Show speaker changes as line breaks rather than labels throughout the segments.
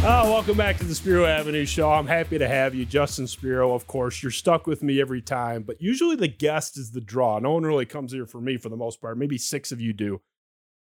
Oh, welcome back to the Spiro Avenue Show. I'm happy to have you, Justin Spiro. Of course, you're stuck with me every time, but usually the guest is the draw. No one really comes here for me for the most part. Maybe six of you do.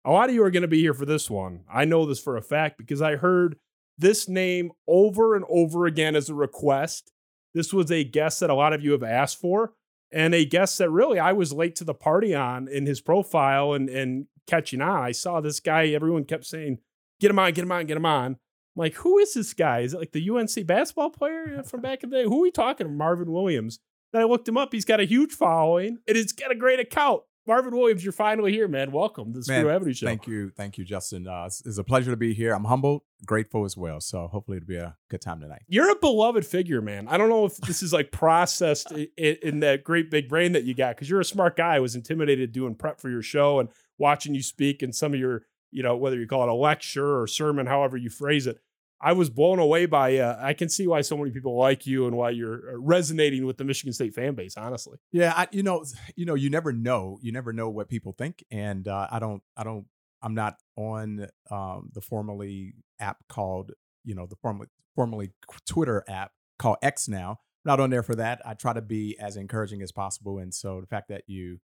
A lot of you are going to be here for this one. I know this for a fact because I heard this name over and over again as a request. This was a guest that a lot of you have asked for, and a guest that really I was late to the party on in his profile and, and catching on. I saw this guy, everyone kept saying, Get him on, get him on, get him on. Like, who is this guy? Is it like the UNC basketball player from back in the day? Who are we talking? Marvin Williams. Then I looked him up. He's got a huge following and he's got a great account. Marvin Williams, you're finally here, man. Welcome to the Spiro Avenue Show.
Thank you. Thank you, Justin. Uh, it's, it's a pleasure to be here. I'm humbled, grateful as well. So hopefully it'll be a good time tonight.
You're a beloved figure, man. I don't know if this is like processed in, in that great big brain that you got because you're a smart guy. I was intimidated doing prep for your show and watching you speak and some of your, you know, whether you call it a lecture or sermon, however you phrase it. I was blown away by. Uh, I can see why so many people like you and why you're uh, resonating with the Michigan State fan base. Honestly,
yeah, I, you know, you know, you never know. You never know what people think, and uh, I don't, I don't, I'm not on um, the formerly app called, you know, the formerly formerly Twitter app called X now. I'm not on there for that. I try to be as encouraging as possible, and so the fact that you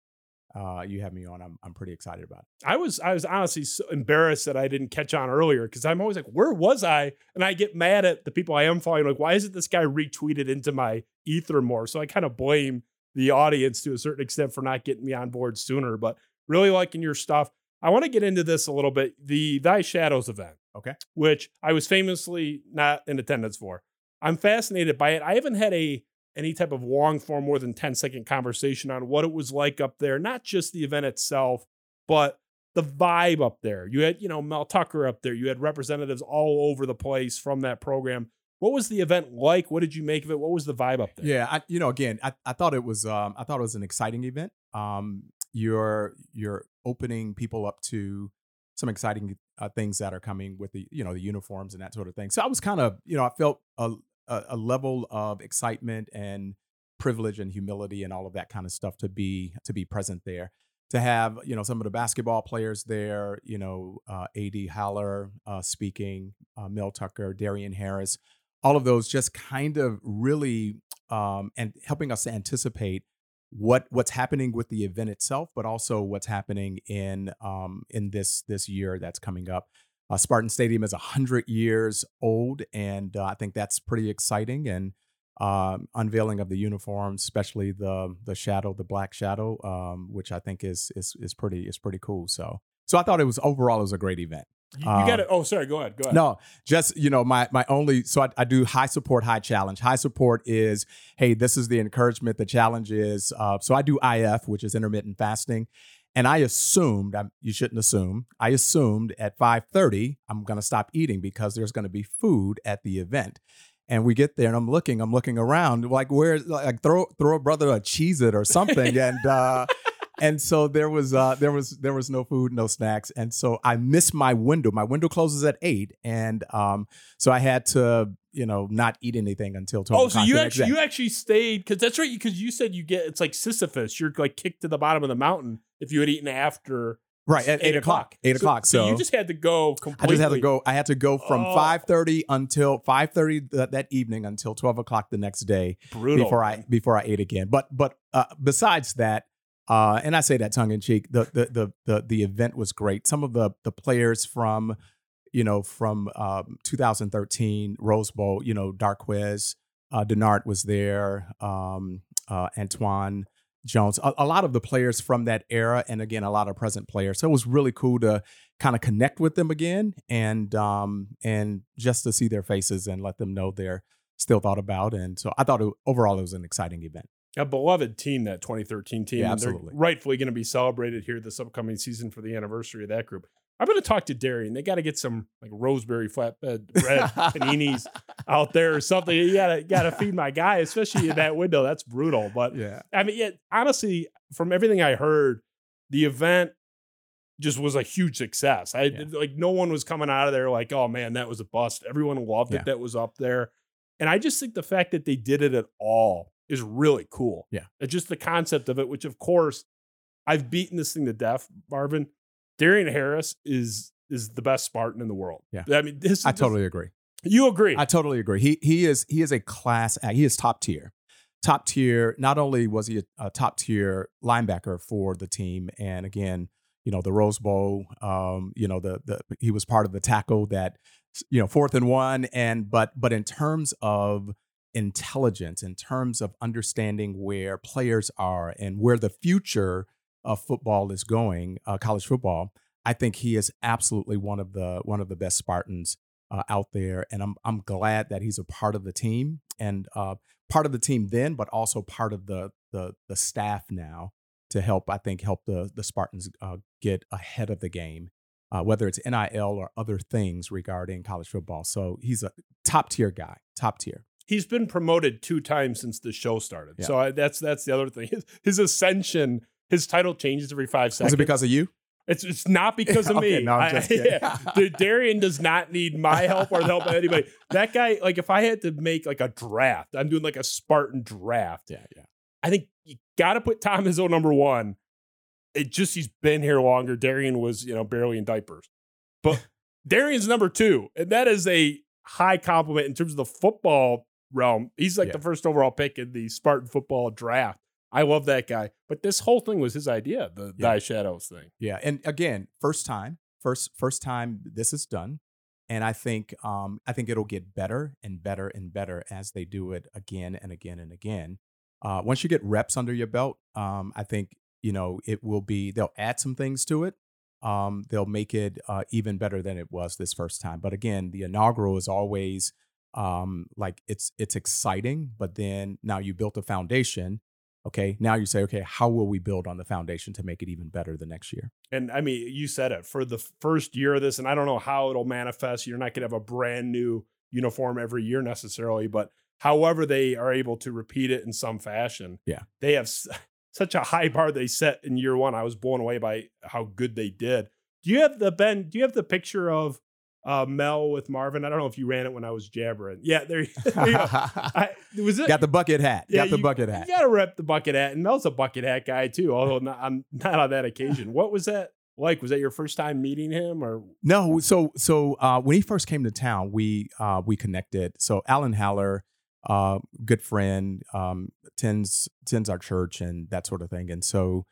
uh, you have me on, I'm I'm pretty excited about. It.
I was I was honestly so embarrassed that I didn't catch on earlier because I'm always like, where was I? And I get mad at the people I am following. Like, why isn't this guy retweeted into my ether more? So I kind of blame the audience to a certain extent for not getting me on board sooner. But really liking your stuff. I want to get into this a little bit. The Thy Shadows event,
okay,
which I was famously not in attendance for. I'm fascinated by it. I haven't had a any type of long form, more than 10 second conversation on what it was like up there, not just the event itself, but the vibe up there. You had, you know, Mel Tucker up there. You had representatives all over the place from that program. What was the event like? What did you make of it? What was the vibe up there?
Yeah, I, you know, again, I, I thought it was um, I thought it was an exciting event. Um, you're you're opening people up to some exciting uh, things that are coming with the you know the uniforms and that sort of thing. So I was kind of you know I felt a, a, a level of excitement and privilege and humility and all of that kind of stuff to be to be present there. To have you know some of the basketball players there you know uh, ad haller uh, speaking uh, mel tucker darian harris all of those just kind of really um, and helping us to anticipate what what's happening with the event itself but also what's happening in um, in this this year that's coming up uh, Spartan Stadium is 100 years old, and uh, I think that's pretty exciting. And uh, unveiling of the uniforms, especially the the shadow, the black shadow, um, which I think is is is pretty is pretty cool. So so I thought it was overall it was a great event.
You, you um, got it. Oh, sorry. Go ahead. Go ahead.
No, just you know, my my only. So I, I, do high support, high challenge. High support is, hey, this is the encouragement. The challenge is, uh, so I do IF, which is intermittent fasting, and I assumed, I'm, you shouldn't assume, I assumed at 5:30 I'm going to stop eating because there's going to be food at the event. And we get there and I'm looking, I'm looking around like where like throw throw a brother a cheese it or something. and uh and so there was uh there was there was no food, no snacks. And so I missed my window. My window closes at eight. And um so I had to you know, not eat anything until 12
Oh, so you actually you actually stayed because that's right. Because you said you get it's like Sisyphus. You're like kicked to the bottom of the mountain if you had eaten after
right at eight, o'clock. Eight
so,
o'clock.
So, so, you just had to go completely.
I just had to go. I had to go from oh. five thirty until five thirty that, that evening until twelve o'clock the next day.
Brutal.
Before I before I ate again. But but uh, besides that. Uh, and I say that tongue in cheek. The, the the the the event was great. Some of the the players from you know, from um, 2013 Rose Bowl, you know, Darqueze, uh, Dennard was there, um, uh, Antoine Jones, a, a, lot of the players from that era, and again, a lot of present players. So it was really cool to kind of connect with them again, and um, and just to see their faces and let them know they're still thought about. And so I thought it, overall it was an exciting event.
A beloved team, that 2013 team,
yeah,
and they're rightfully going to be celebrated here this upcoming season for the anniversary of that group. I'm gonna talk to Darian. They got to get some like roseberry flatbed bread paninis out there or something. You gotta gotta feed my guy, especially in that window. That's brutal. But
yeah,
I mean, yeah, honestly, from everything I heard, the event just was a huge success. I
Yeah.
like no one was coming out of there like, oh man, that was a bust. Everyone loved
Yeah.
it that was up there. And I just think the fact that they did it at all is really cool.
Yeah.
It's just the concept of it, which of course I've beaten this thing to death, Marvin. Darian Harris is is the best Spartan in the world.
Yeah.
I mean, this
I
this-
totally agree.
you agree.
I totally agree. He he is he is a class act. He is top tier. Top tier. Not only was he a, a top tier linebacker for the team, and again, you know, the Rose Bowl. Um, you know, the the he was part of the tackle that you know fourth and one, and but but in terms of intelligence, in terms of understanding where players are and where the future of football is going, uh, college football, I think he is absolutely one of the one of the best Spartans uh, out there, and I'm I'm glad that he's a part of the team and uh, part of the team then, but also part of the the the staff now to help. I think help the the Spartans uh, get ahead of the game, uh, whether it's NIL or other things regarding college football. So he's a top tier guy, top tier.
He's been promoted two times since the show started.
Yeah.
So I, that's that's the other thing. His, his ascension, his title changes every five seconds.
Is it because of you?
It's it's not because of
Okay,
me.
no, I'm
I- yeah. Darian does not need my help or the help of anybody. That guy, like, if I had to make like a draft, I'm doing like a Spartan draft.
Yeah, yeah.
I think you got to put Tom Izzo number one. It just he's been here longer. Darian was you know barely in diapers, but Darian's number two, and that is a high compliment in terms of the football realm. He's like
Yeah.
the first overall pick in the Spartan football draft. I love that guy, but this whole thing was his idea, the
Yeah.
Thy Shadows thing.
Yeah, and again, first time, first first time this is done, and I think um, I think it'll get better and better and better as they do it again and again and again. Uh, once you get reps under your belt, um, I think you know it will be. They'll add some things to it. Um, they'll make it uh, even better than it was this first time. But again, the inaugural is always um, like it's it's exciting, but then now you built a foundation. Okay, now you say, okay, how will we build on the foundation to make it even better the next year?
And I mean, you said it for the first year of this, and I don't know how it'll manifest. You're not going to have a brand new uniform every year necessarily, but however they are able to repeat it in some fashion,
Yeah.
they have s- such a high bar they set in year one. I was blown away by how good they did. Do you have the Ben? Do you have the picture of uh, Mel with Marvin? I don't know if you ran it when I was jabbering. Yeah, there. there you go. I, was it?
Got the bucket hat.
Yeah,
Got the
you-
bucket hat.
You got to rep the bucket hat, and Mel's a bucket hat guy too. Although not, I'm not on that occasion. What was that like? Was that your first time meeting him, or
No, so so uh, when he first came to town, we uh, we connected. So Alan Haller, uh, good friend, um, tends tends our church and that sort of thing. And so,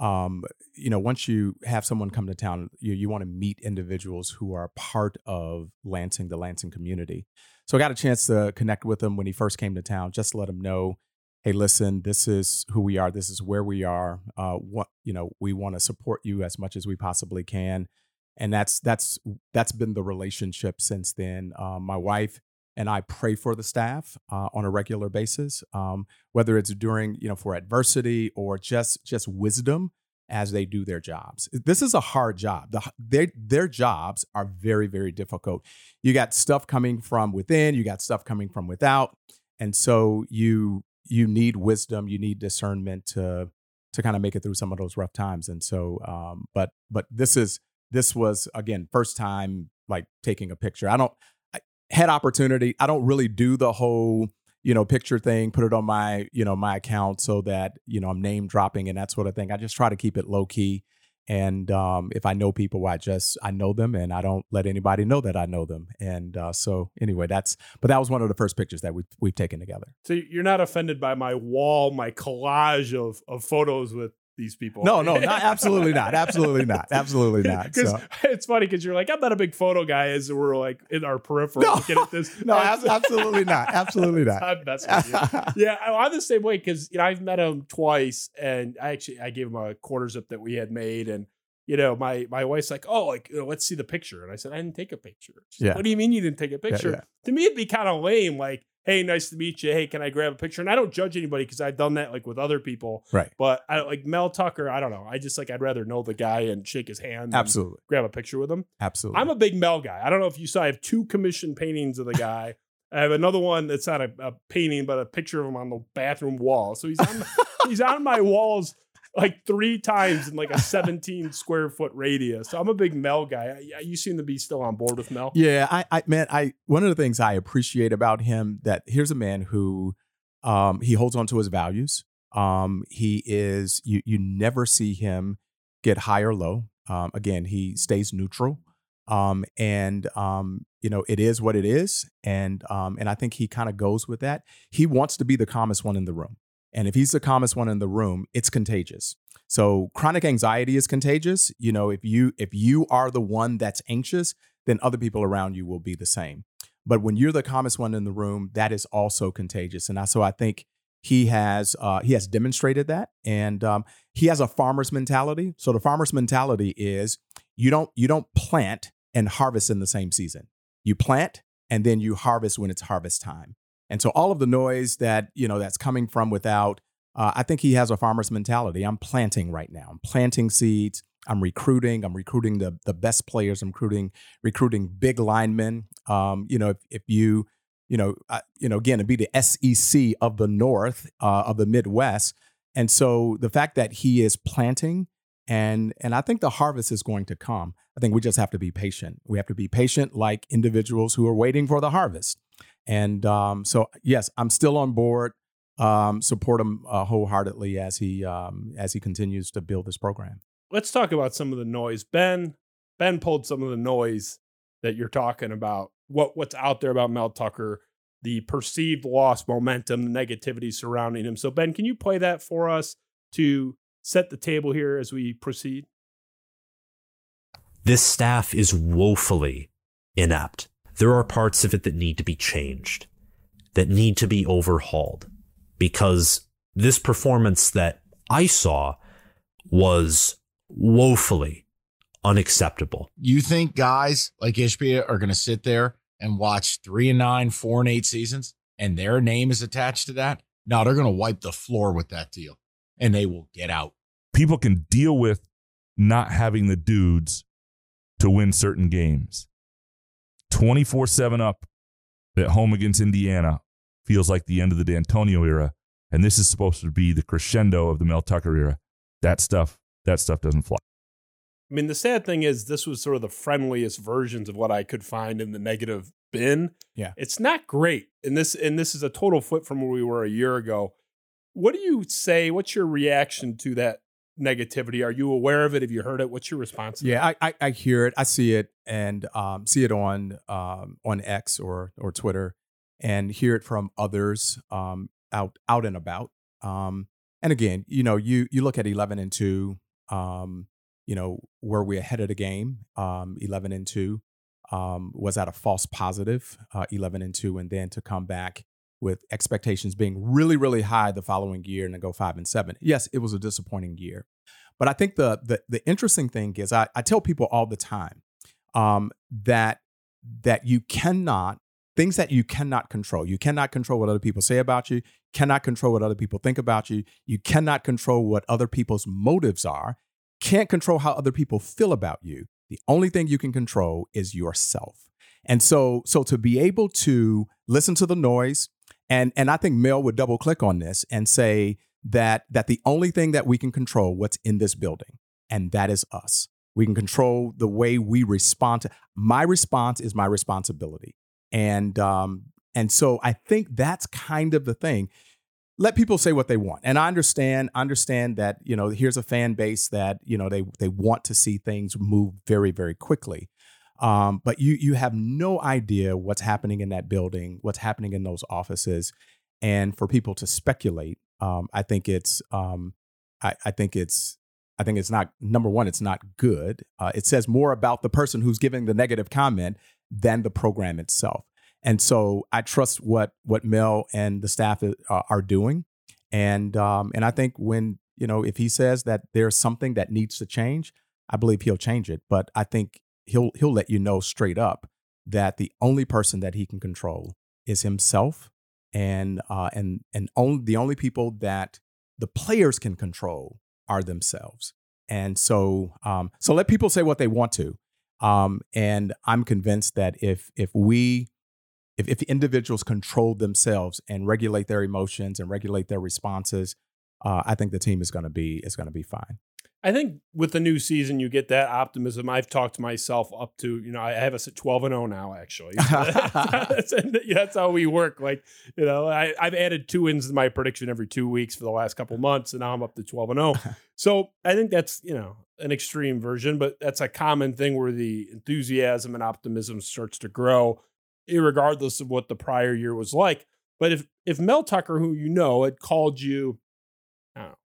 um, you know, once you have someone come to town, you you want to meet individuals who are part of Lansing, the Lansing community. So I got a chance to connect with him when he first came to town, just let him know, hey, listen, this is who we are, this is where we are. Uh, what you know, we want to support you as much as we possibly can and that's that's that's been the relationship since then. Um, my wife and I pray for the staff uh, on a regular basis, um, whether it's during you know for adversity or just just wisdom as they do their jobs. This is a hard job. The, their their jobs are very very difficult. You got stuff coming from within, you got stuff coming from without, and so you you need wisdom, you need discernment to to kind of make it through some of those rough times. And so, um, but but this is this was again first time like taking a picture i don't had opportunity i don't really do the whole you know picture thing put it on my you know my account so that you know i'm name dropping and that sort of thing. I just try to keep it low key and um, if i know people i just i know them and i don't let anybody know that i know them. And uh, so anyway that's but that was one of the first pictures that we've, we've taken together.
So you're not offended by my wall, my collage of of photos with these people?
no no not absolutely not absolutely not absolutely not
Because
so.
it's funny because you're like, I'm not a big photo guy, as we're like in our peripheral
No.
looking at this.
no ab- absolutely not absolutely not
I'm messing with you. yeah, I- I'm the same way because you know I've met him twice, and I actually I gave him a quarter zip that we had made, and you know my my wife's like, oh, like you know, let's see the picture, and I said I didn't take a picture. She's like,
Yeah.
what do you mean you didn't take a picture?
yeah.
To me, it'd be kind of lame. Like hey, nice to meet you. Hey, can I grab a picture? And I don't judge anybody because I've done that like with other people.
Right.
But I like Mel Tucker. I don't know. I just like I'd rather know the guy and shake his hand.
Absolutely.
Grab a picture with him.
Absolutely.
I'm a big Mel guy. I don't know if you saw. I have two commissioned paintings of the guy. I have another one that's not a, a painting, but a picture of him on the bathroom wall. So he's on he's on my walls like three times in like a 17 square foot radius. So I'm a big Mel guy. You seem to be still on board with Mel.
Yeah, I, I man, I one of the things I appreciate about him that here's a man who um he holds on to his values. Um he is you you never see him get high or low. Um again, he stays neutral. Um and um you know, it is what it is and um and I think he kind of goes with that. He wants to be the calmest one in the room. And if he's the calmest one in the room, it's contagious. So chronic anxiety is contagious. You know, if you if you are the one that's anxious, then other people around you will be the same. But when you're the calmest one in the room, that is also contagious. And I, so I think he has uh, he has demonstrated that, and um, he has a farmer's mentality. So the farmer's mentality is you don't you don't plant and harvest in the same season. You plant and then you harvest when it's harvest time. And so all of the noise that you know that's coming from without, uh, I think he has a farmer's mentality. I'm planting right now. I'm planting seeds. I'm recruiting. I'm recruiting the the best players. I'm recruiting recruiting big linemen. Um, you know, if, if you you know uh, you know again to be the SEC of the North uh, of the Midwest, and so the fact that he is planting and and I think the harvest is going to come. I think we just have to be patient. We have to be patient, like individuals who are waiting for the harvest. And um, so, yes, I'm still on board. Um, support him uh, wholeheartedly as he um, as he continues to build this program.
Let's talk about some of the noise. Ben Ben pulled some of the noise that you're talking about. What what's out there about Mel Tucker, the perceived lost momentum, the negativity surrounding him. So Ben, can you play that for us to set the table here as we proceed?
This staff is woefully inept. There are parts of it that need to be changed, that need to be overhauled, because this performance that I saw was woefully unacceptable.
You think guys like Ishbia are going to sit there and watch three and nine, four and eight seasons, and their name is attached to that? No, they're going to wipe the floor with that deal, and they will get out.
people can deal with not having the dudes to win certain games. 24 7 up at home against Indiana feels like the end of the D'Antonio era. And this is supposed to be the crescendo of the Mel Tucker era. That stuff, that stuff doesn't fly.
I mean, the sad thing is, this was sort of the friendliest versions of what I could find in the negative bin.
Yeah.
it's not great, and this and this is a total flip from where we were a year ago. What do you say? What's your reaction to that negativity? Are you aware of it? Have you heard it? What's your response?
Yeah, I, I, I hear it. I see it and um, see it on um, on X or or Twitter, and hear it from others um, out out and about. Um, and again, you know, you you look at eleven and two. Um, you know, were we ahead of the game? Um, eleven and two. Um, was that a false positive? Uh, eleven and two, and then to come back with expectations being really really high the following year and then go five and seven. Yes, it was a disappointing year. But I think the the, the interesting thing is I, I tell people all the time um, that that you cannot things that you cannot control. You cannot control what other people say about you. Cannot control what other people think about you. You cannot control what other people's motives are. Can't control how other people feel about you. The only thing you can control is yourself. And so so to be able to listen to the noise and and I think Mel would double click on this and say that that the only thing that we can control what's in this building and that is us. We can control the way we respond to my response is my responsibility. And um and so I think that's kind of the thing. Let people say what they want. And I understand understand that, you know, here's a fan base that, you know, they they want to see things move very very quickly. Um, but you you have no idea what's happening in that building, what's happening in those offices, and for people to speculate, um, I think it's um, I, I think it's I think it's not number one. It's not good. Uh, it says more about the person who's giving the negative comment than the program itself. And so I trust what what Mel and the staff uh, are doing, and um, and I think when you know if he says that there's something that needs to change, I believe he'll change it. But I think he'll he'll let you know straight up that the only person that he can control is himself and uh, and and only the only people that the players can control are themselves. And so, um, so let people say what they want to. Um, and I'm convinced that if if we if, if individuals control themselves and regulate their emotions and regulate their responses, uh, I think the team is going to be is going to be fine.
I think with the new season, you get that optimism. I've talked myself up to, you know, I have us at 12 and 0 now, actually. that's, that's, how we work. Like, you know, I, have added two wins to my prediction every two weeks for the last couple months, and now I'm up to 12 and 0. so I think that's, you know, an extreme version, but that's a common thing where the enthusiasm and optimism starts to grow, regardless of what the prior year was like. But if if Mel Tucker, who you know, had called you, I don't know,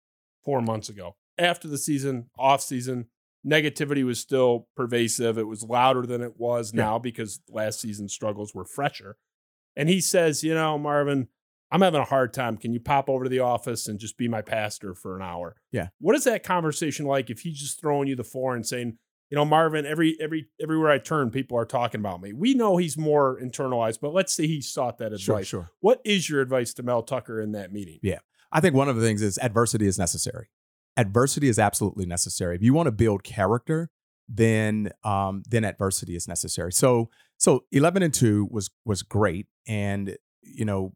four months ago, after the season, off season, negativity was still pervasive. It was louder than it was yeah. now because last season's struggles were fresher. And he says, you know, Marvin, I'm having a hard time. Can you pop over to the office and just be my pastor for an hour?
Yeah.
What is that conversation like if he's just throwing you the floor and saying, you know, Marvin, every every everywhere I turn, people are talking about me. We know he's more internalized, but let's say he sought that advice.
Sure, sure.
What is your advice to Mel Tucker in that meeting?
Yeah. I think one of the things is adversity is necessary adversity is absolutely necessary. If you want to build character, then um, then adversity is necessary. So so eleven and two was was great, and you know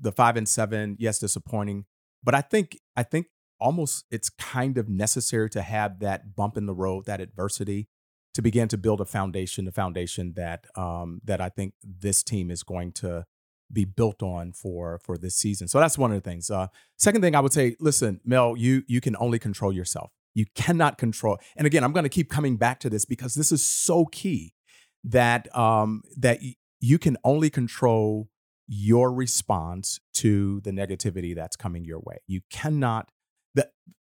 the five and seven, yes, disappointing, but I think I think almost it's kind of necessary to have that bump in the road, that adversity, to begin to build a foundation, a foundation that um, that I think this team is going to be built on for for this season. So that's one of the things. Uh, second thing I would say, listen, Mel, you you can only control yourself. You cannot control. And again, I'm going to keep coming back to this because this is so key that um, that y- you can only control your response to the negativity that's coming your way. You cannot. That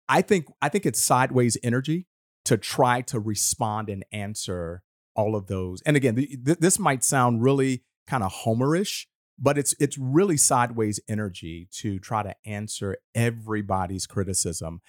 I think I think it's sideways energy to try to respond and answer all of those. And again, th- th- this might sound really kind of homerish, but it's it's really sideways energy to try to answer everybody's criticism.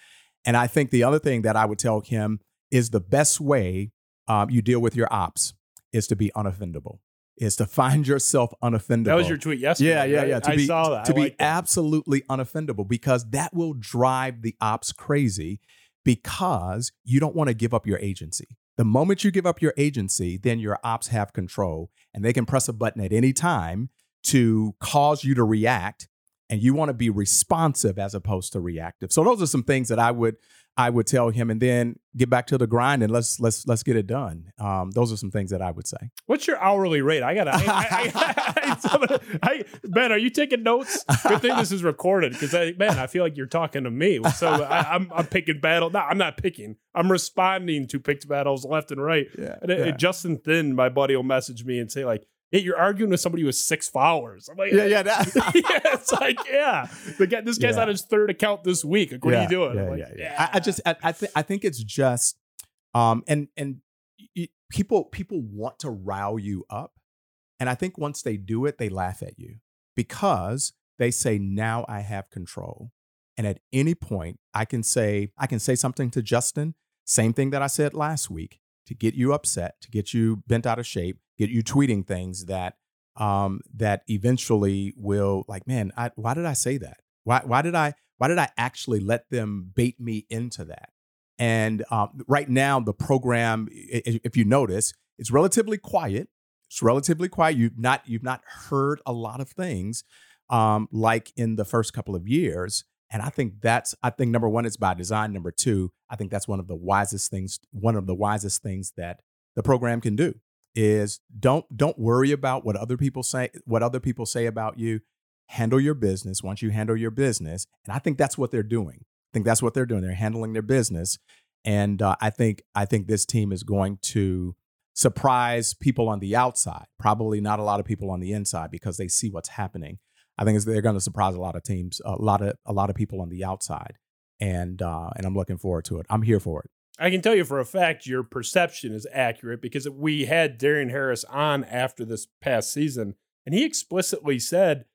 And i think the other thing that i would tell him is the best way um, you deal with your ops is to be unoffendable is to find yourself unoffendable
that was your tweet yesterday
yeah yeah yeah
to i
be,
saw that.
To be absolutely unoffendable because that will drive the ops crazy because you don't want to give up your agency. The moment you give up your agency then your ops have control and they can press a button at any time to cause you to react and you want to be responsive as opposed to reactive. So those are some things that I would I would tell him, and then get back to the grind and let's let's let's get it done. Um, those are some things that I would say.
What's your hourly rate? I gotta. I, I, I, ben, are you taking notes? Good thing this is recorded because I man, I feel like you're talking to me. So I, am I'm, I'm picking battle. No, I'm not picking. I'm responding to picked battles left and right.
Yeah,
and
yeah.
Justin Thin, my buddy, will message me and say like you're arguing with somebody with six followers. I'm like,
yeah, yeah, that.
yeah. It's like, yeah, the guy, this guy's
Yeah.
on his third account this week. Like, what
yeah,
are you doing?
Yeah,
like,
yeah, yeah. I, I just, I, I think, I think it's just, um, and and people people want to rile you up, and I think once they do it, they laugh at you because they say, "Now I have control," and at any point, I can say, I can say something to Justin, same thing that I said last week, to get you upset, to get you bent out of shape, get you tweeting things that um, that eventually will like, man, I, why did I say that? Why why did I why did I actually let them bait me into that? And um, right now, the program, if you notice, it's relatively quiet. It's relatively quiet. You've not you've not heard a lot of things um, like in the first couple of years. And I think that's I think number one, it's by design. Number two, I think that's one of the wisest things. One of the wisest things that the program can do is don't don't worry about what other people say what other people say about you. Handle your business once you handle your business. And i think that's what they're doing. I think that's what they're doing. They're handling their business. And uh, i think i think this team is going to surprise people on the outside probably not a lot of people on the inside because they see what's happening i think it's, they're going to surprise a lot of teams a lot of a lot of people on the outside and uh, and i'm looking forward to it. I'm here for it.
I can tell you for a fact your perception is accurate because we had Darian Harris on after this past season, and he explicitly said,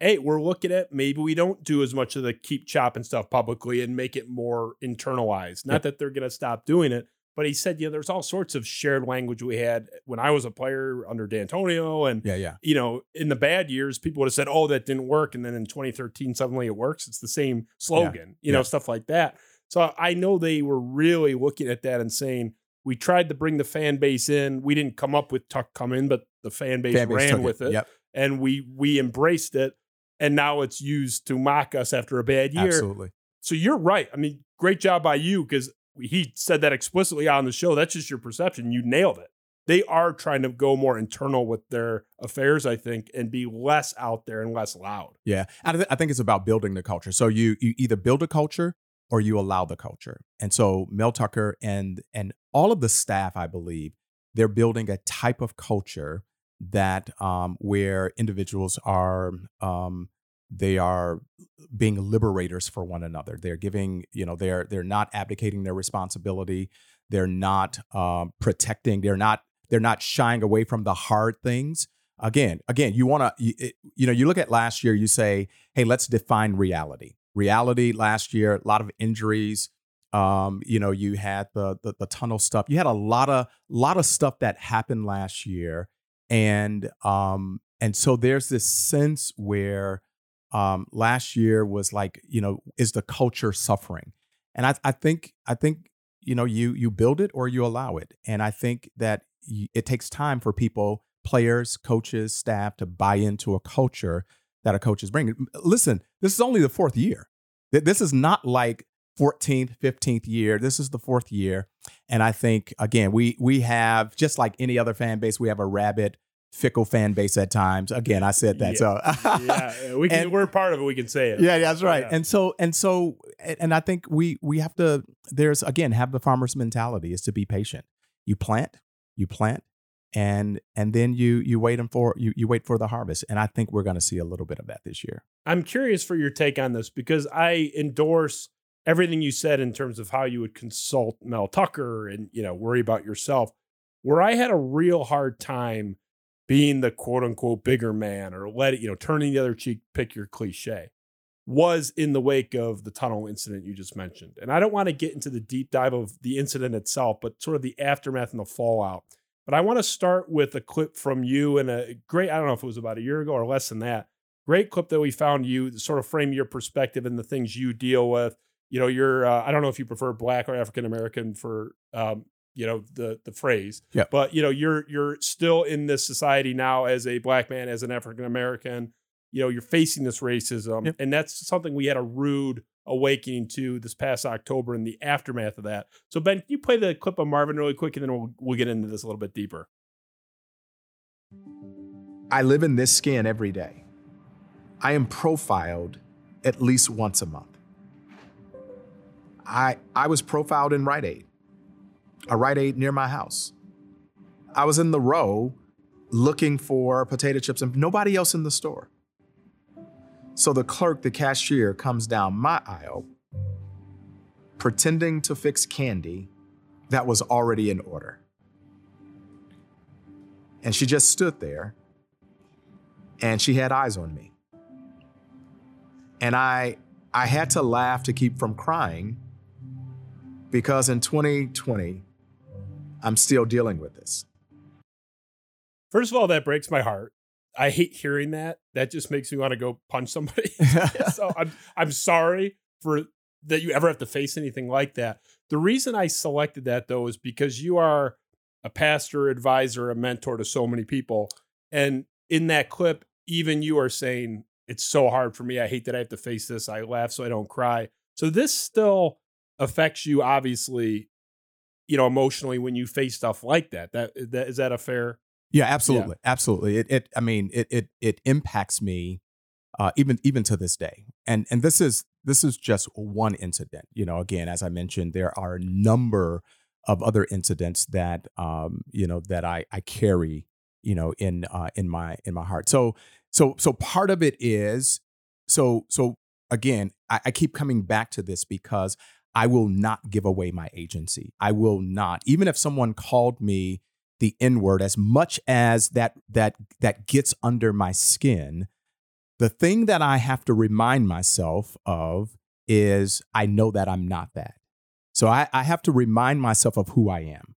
Hey, we're looking at maybe we don't do as much of the keep chopping stuff publicly and make it more internalized. Not that they're going to stop doing it, but he said, you know, there's all sorts of shared language we had when I was a player under D'Antonio, and
Yeah, yeah.
you know, in the bad years, people would have said, "Oh, that didn't work," and then in 2013, suddenly it works. It's the same slogan, you know,
Yeah.
stuff like that. So I know they were really looking at that and saying, "We tried to bring the fan base in. We didn't come up with Tuck come in, but the fan base,
Fan base
ran with it,
Yep,
and we we embraced it." And now it's used to mock us after a bad year.
absolutely.
So you're right. I mean, great job by you because he said that explicitly on the show. That's just your perception. You nailed it. They are trying to go more internal with their affairs, I think, and be less out there and less loud.
Yeah, I, th- I think it's about building the culture. So you you either build a culture or you allow the culture. And so Mel Tucker and and all of the staff, I believe, they're building a type of culture that um, where individuals are um, they are being liberators for one another. They're giving you know they're they're not abdicating their responsibility. They're not um, protecting. They're not they're not shying away from the hard things again again you want to you, you know you look at last year you say hey let's define reality reality last year a lot of injuries um you know you had the, the the tunnel stuff you had a lot of lot of stuff that happened last year and um and so there's this sense where um last year was like you know is the culture suffering and i i think i think you know you you build it or you allow it and i think that it takes time for people players, coaches, staff to buy into a culture that a coach is bringing. Listen, this is only the fourth year. This is not like 14th, 15th year. This is the fourth year. And I think again, we we have just like any other fan base, we have a rabid, fickle fan base at times. Again, I said that. So
yeah, we can,
And-
we're part of it. We can say it.
yeah, that's right.
Yeah.
And so and so and and I think we we have to there's again have the farmer's mentality is to be patient. You plant, you plant, and and then you you wait and for you you wait for the harvest. And I think we're going to see a little bit of that this year.
I'm curious for your take on this because I endorse everything you said in terms of how you would consult Mel Tucker and you know worry about yourself. Where I had a real hard time being the quote unquote bigger man or let it, you know, turning the other cheek, pick your cliche, was in the wake of the tunnel incident you just mentioned. And I don't want to get into the deep dive of the incident itself, but sort of the aftermath and the fallout. But I want to start with a clip from you and a great, I don't know if it was about a year ago or less than that. Great clip that we found you to sort of frame your perspective and the things you deal with. You know, you're, uh, I don't know if you prefer black or African American for, um, you know, the the phrase.
Yeah.
But you know, you're you're still in this society now as a black man, as an African American. You know, you're facing this racism,
Yep.
and that's something we had a rude awakening to this past October in the aftermath of that. So Ben, can you play the clip of Marvin really quick, and then we'll we'll get into this a little bit deeper.
I live in this skin every day. I am profiled at least once a month. I, I was profiled in Rite Aid, a Rite Aid near my house. I was in the row looking for potato chips and nobody else in the store. So the clerk, the cashier, comes down my aisle pretending to fix candy that was already in order. And she just stood there and she had eyes on me. And I I had to laugh to keep from crying because in 2020 I'm still dealing with this.
First of all, that breaks my heart. I hate hearing that. That just makes me want to go punch somebody. so I'm I'm sorry for that you ever have to face anything like that. The reason I selected that though is because you are a pastor, advisor, a mentor to so many people. And in that clip, even you are saying it's so hard for me. I hate that I have to face this. I laugh so I don't cry. So this still affects you obviously, you know, emotionally when you face stuff like that. That, that is that a fair
Yeah, absolutely, absolutely. It, it, I mean, it, it, it impacts me, uh, even, even to this day. And, and this is, this is just one incident. You know, again, as I mentioned, there are a number of other incidents that, um, you know, that I, I carry, you know, in, uh, in my, in my heart. So, so, so part of it is, so, so again, I, I keep coming back to this because I will not give away my agency. I will not, even if someone called me the N word as much as that that that gets under my skin. The thing that I have to remind myself of is I know that I'm not that. So I, I have to remind myself of who I am.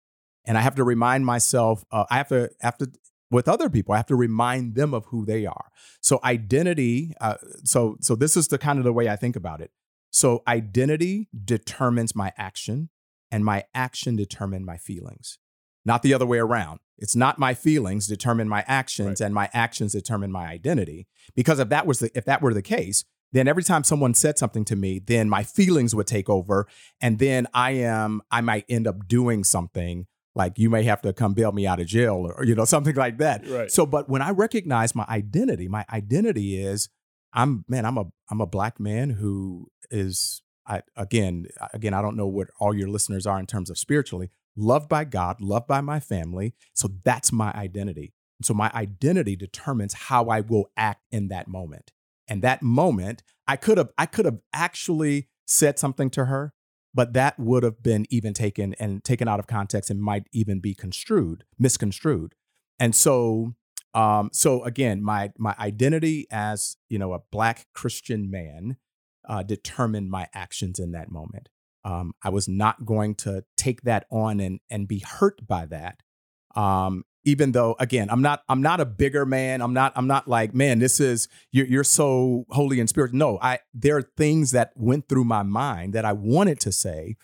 And I have to remind myself, uh, I have to, have to, with other people, I have to remind them of who they are. So identity, uh, so so this is the kind of the way I think about it. So identity determines my action, and my action determine my feelings, not the other way around. It's not my feelings determine my actions,
Right.
and my actions determine my identity. Because if that was the if that were the case, then every time someone said something to me, then my feelings would take over, and then I am I might end up doing something like you may have to come bail me out of jail or you know something like that.
Right.
So, but when I recognize my identity, my identity is I'm man, I'm a I'm a black man who is I again again I don't know what all your listeners are in terms of spiritually loved by God, loved by my family. So that's my identity. And so my identity determines how I will act in that moment. And that moment, I could have I could have actually said something to her, but that would have been even taken and taken out of context and might even be construed, misconstrued. And so um, so again, my my identity as you know a black Christian man uh, determined my actions in that moment. Um, I was not going to take that on and and be hurt by that. Um, even though again, I'm not I'm not a bigger man. I'm not I'm not like man. This is you're you're so holy and spirit. No, I there are things that went through my mind that I wanted to say,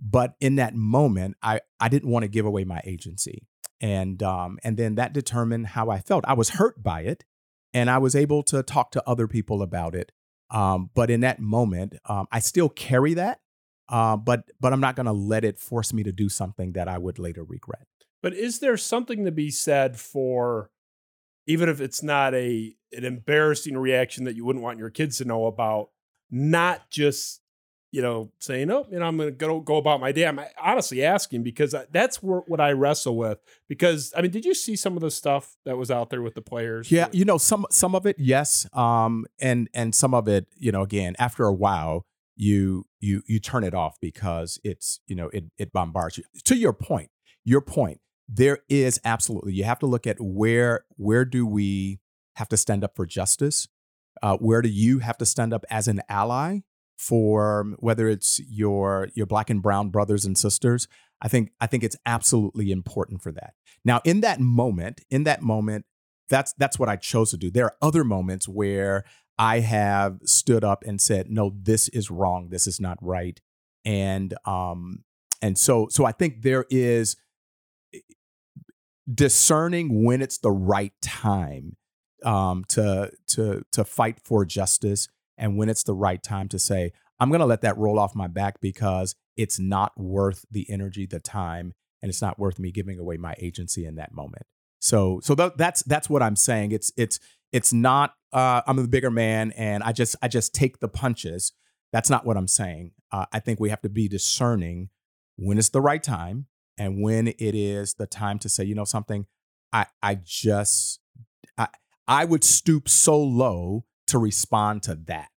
but in that moment, I I didn't want to give away my agency and um, and then that determined how I felt. I was hurt by it, and I was able to talk to other people about it. Um, but in that moment, um, I still carry that, uh, but but I'm not going to let it force me to do something that I would later regret.
But is there something to be said for even if it's not a an embarrassing reaction that you wouldn't want your kids to know about, not just you know saying, "Oh, you know, I'm going to go go about my day." I'm honestly asking because that's what I wrestle with. Because I mean, did you see some of the stuff that was out there with the players?
Yeah, you know some some of it, yes, um, and and some of it, you know, again, after a while, you you you turn it off because it's you know it it bombards you. To your point, your point, there is absolutely you have to look at where where do we have to stand up for justice, uh, where do you have to stand up as an ally for whether it's your your black and brown brothers and sisters. I think I think it's absolutely important for that. Now, in that moment, in that moment, that's that's what I chose to do. There are other moments where I have stood up and said, "No, this is wrong. This is not right." And um and so so I think there is eh, discerning when it's the right time um to to to fight for justice and when it's the right time to say, "I'm going to let that roll off my back because it's not worth the energy, the time, and it's not worth me giving away my agency in that moment." So so tha- that's that's what I'm saying. It's it's it's not uh, I'm the bigger man and I just I just take the punches. That's not what I'm saying. Uh, I think we have to be discerning when it's the right time and when it is the time to say, you know, something. I I just I I would stoop so low to respond to that,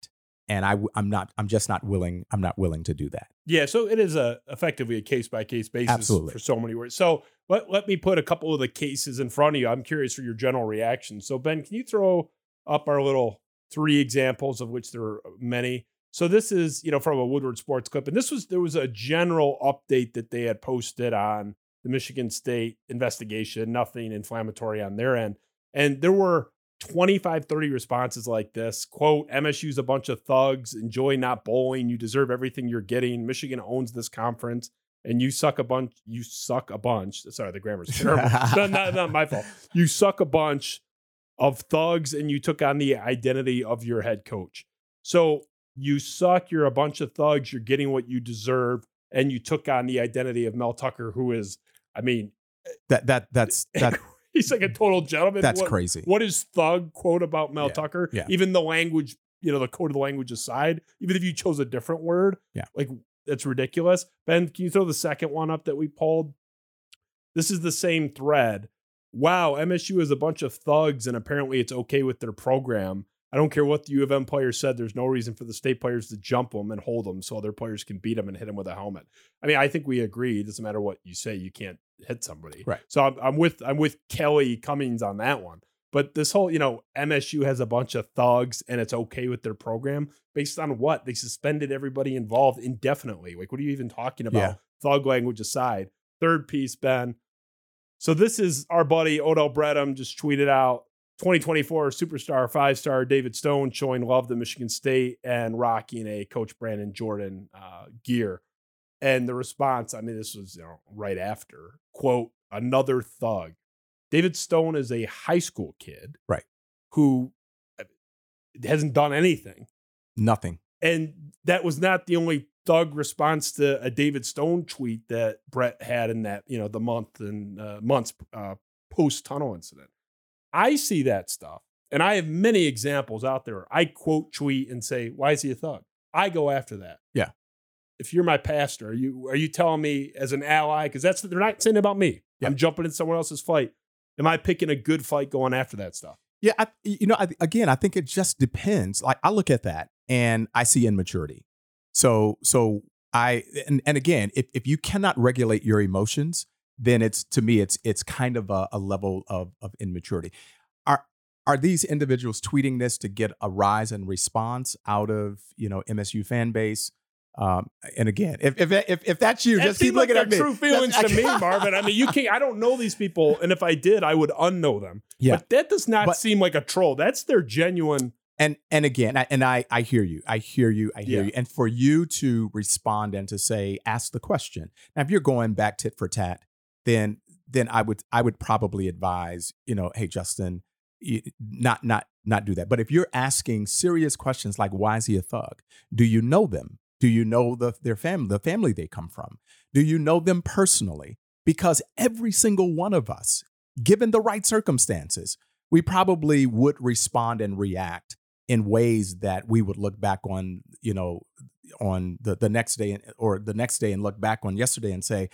and I, am not I'm just not willing I'm not willing to do that.
Yeah, so it is a effectively a case by case basis
Absolutely.
for so many words. So let, let me put a couple of the cases in front of you. I'm curious for your general reaction. So Ben, can you throw up our little three examples of which there are uh, many? So this is you know from a Woodward Sports clip, and this was there was a general update that they had posted on the Michigan State investigation. Nothing inflammatory on their end, and there were 25 30 responses like this. Quote msu's a bunch of thugs. Enjoy not bowling. You deserve everything you're getting. Michigan owns this conference and you suck a bunch you suck a bunch. Sorry the grammar's terrible. Not, not, not my fault. You suck a bunch of thugs and you took on the identity of your head coach. So you suck. You're a bunch of thugs. You're getting what you deserve and you took on the identity of mel tucker who is i mean
That that that's eh, that
he's like a total gentleman
that's
What-
crazy.
what is thug quote about Mel
Yeah,
Tucker?
yeah.
Even the language, you know, the code of the language aside, even if you chose a different word,
Yeah.
like that's ridiculous. Ben, can you throw the second one up that we pulled? This is the same thread. Wow, MSU is a bunch of thugs, and apparently it's okay with their program. I don't care what the U of M players said. There's no reason for the state players to jump them and hold them so other players can beat them and hit them with a helmet. I mean, I think we agree. It doesn't matter what you say, you can't hit somebody.
Right.
So I'm, I'm with I'm with Kelly Cummings on that one. But this whole, you know, MSU has a bunch of thugs and it's okay with their program based on what? They suspended everybody involved indefinitely. Like, what are you even talking about?
Yeah.
Thug language aside. Third piece, Ben. So this is our buddy Odell Bredham just tweeted out 2024 superstar five star David Stone showing love to Michigan State and rocking a Coach Brandon Jordan uh, gear. And the response, I mean, this was you know, right after quote another thug. David Stone is a high school kid,
Right.
Who uh, hasn't done anything,
Nothing.
and that was not the only thug response to a David Stone tweet that Brett had in that you know the month and uh, months uh, post tunnel incident. I see that stuff, and I have many examples out there. I quote tweet and say, "Why is he a thug?" I go after that.
Yeah.
If you're my pastor, are you are you telling me as an ally? Because that's they're not saying about me.
Yeah.
I'm jumping in someone else's fight. Am I picking a good fight going after that stuff?
Yeah, I, you know, I, again, I think it just depends. Like I look at that and I see immaturity. So, so I and and again, if if you cannot regulate your emotions, then it's to me, it's it's kind of a, a level of of immaturity. Are are these individuals tweeting this to get a rise and response out of you know MSU fan base? Um, and again, if if if, if that's you,
That
just keep
seemed like
looking at me.
True feelings to me, Marvin. I mean, you can't. I don't know these people, and if I did, I would unknow them.
Yeah.
but that does not
But-
seem like a troll. That's their genuine.
and and again I, and i i hear you i hear you i hear
Yeah.
you and for you to respond and to say ask the question now if you're going back tit for tat then then i would i would probably advise you know hey justin not not not do that. But if you're asking serious questions like why is he a thug? Do you know them? Do you know the their family the family they come from? Do you know them personally? Because every single one of us given the right circumstances we probably would respond and react in ways that we would look back on, you know, on the, the next day or the next day and look back on yesterday and say,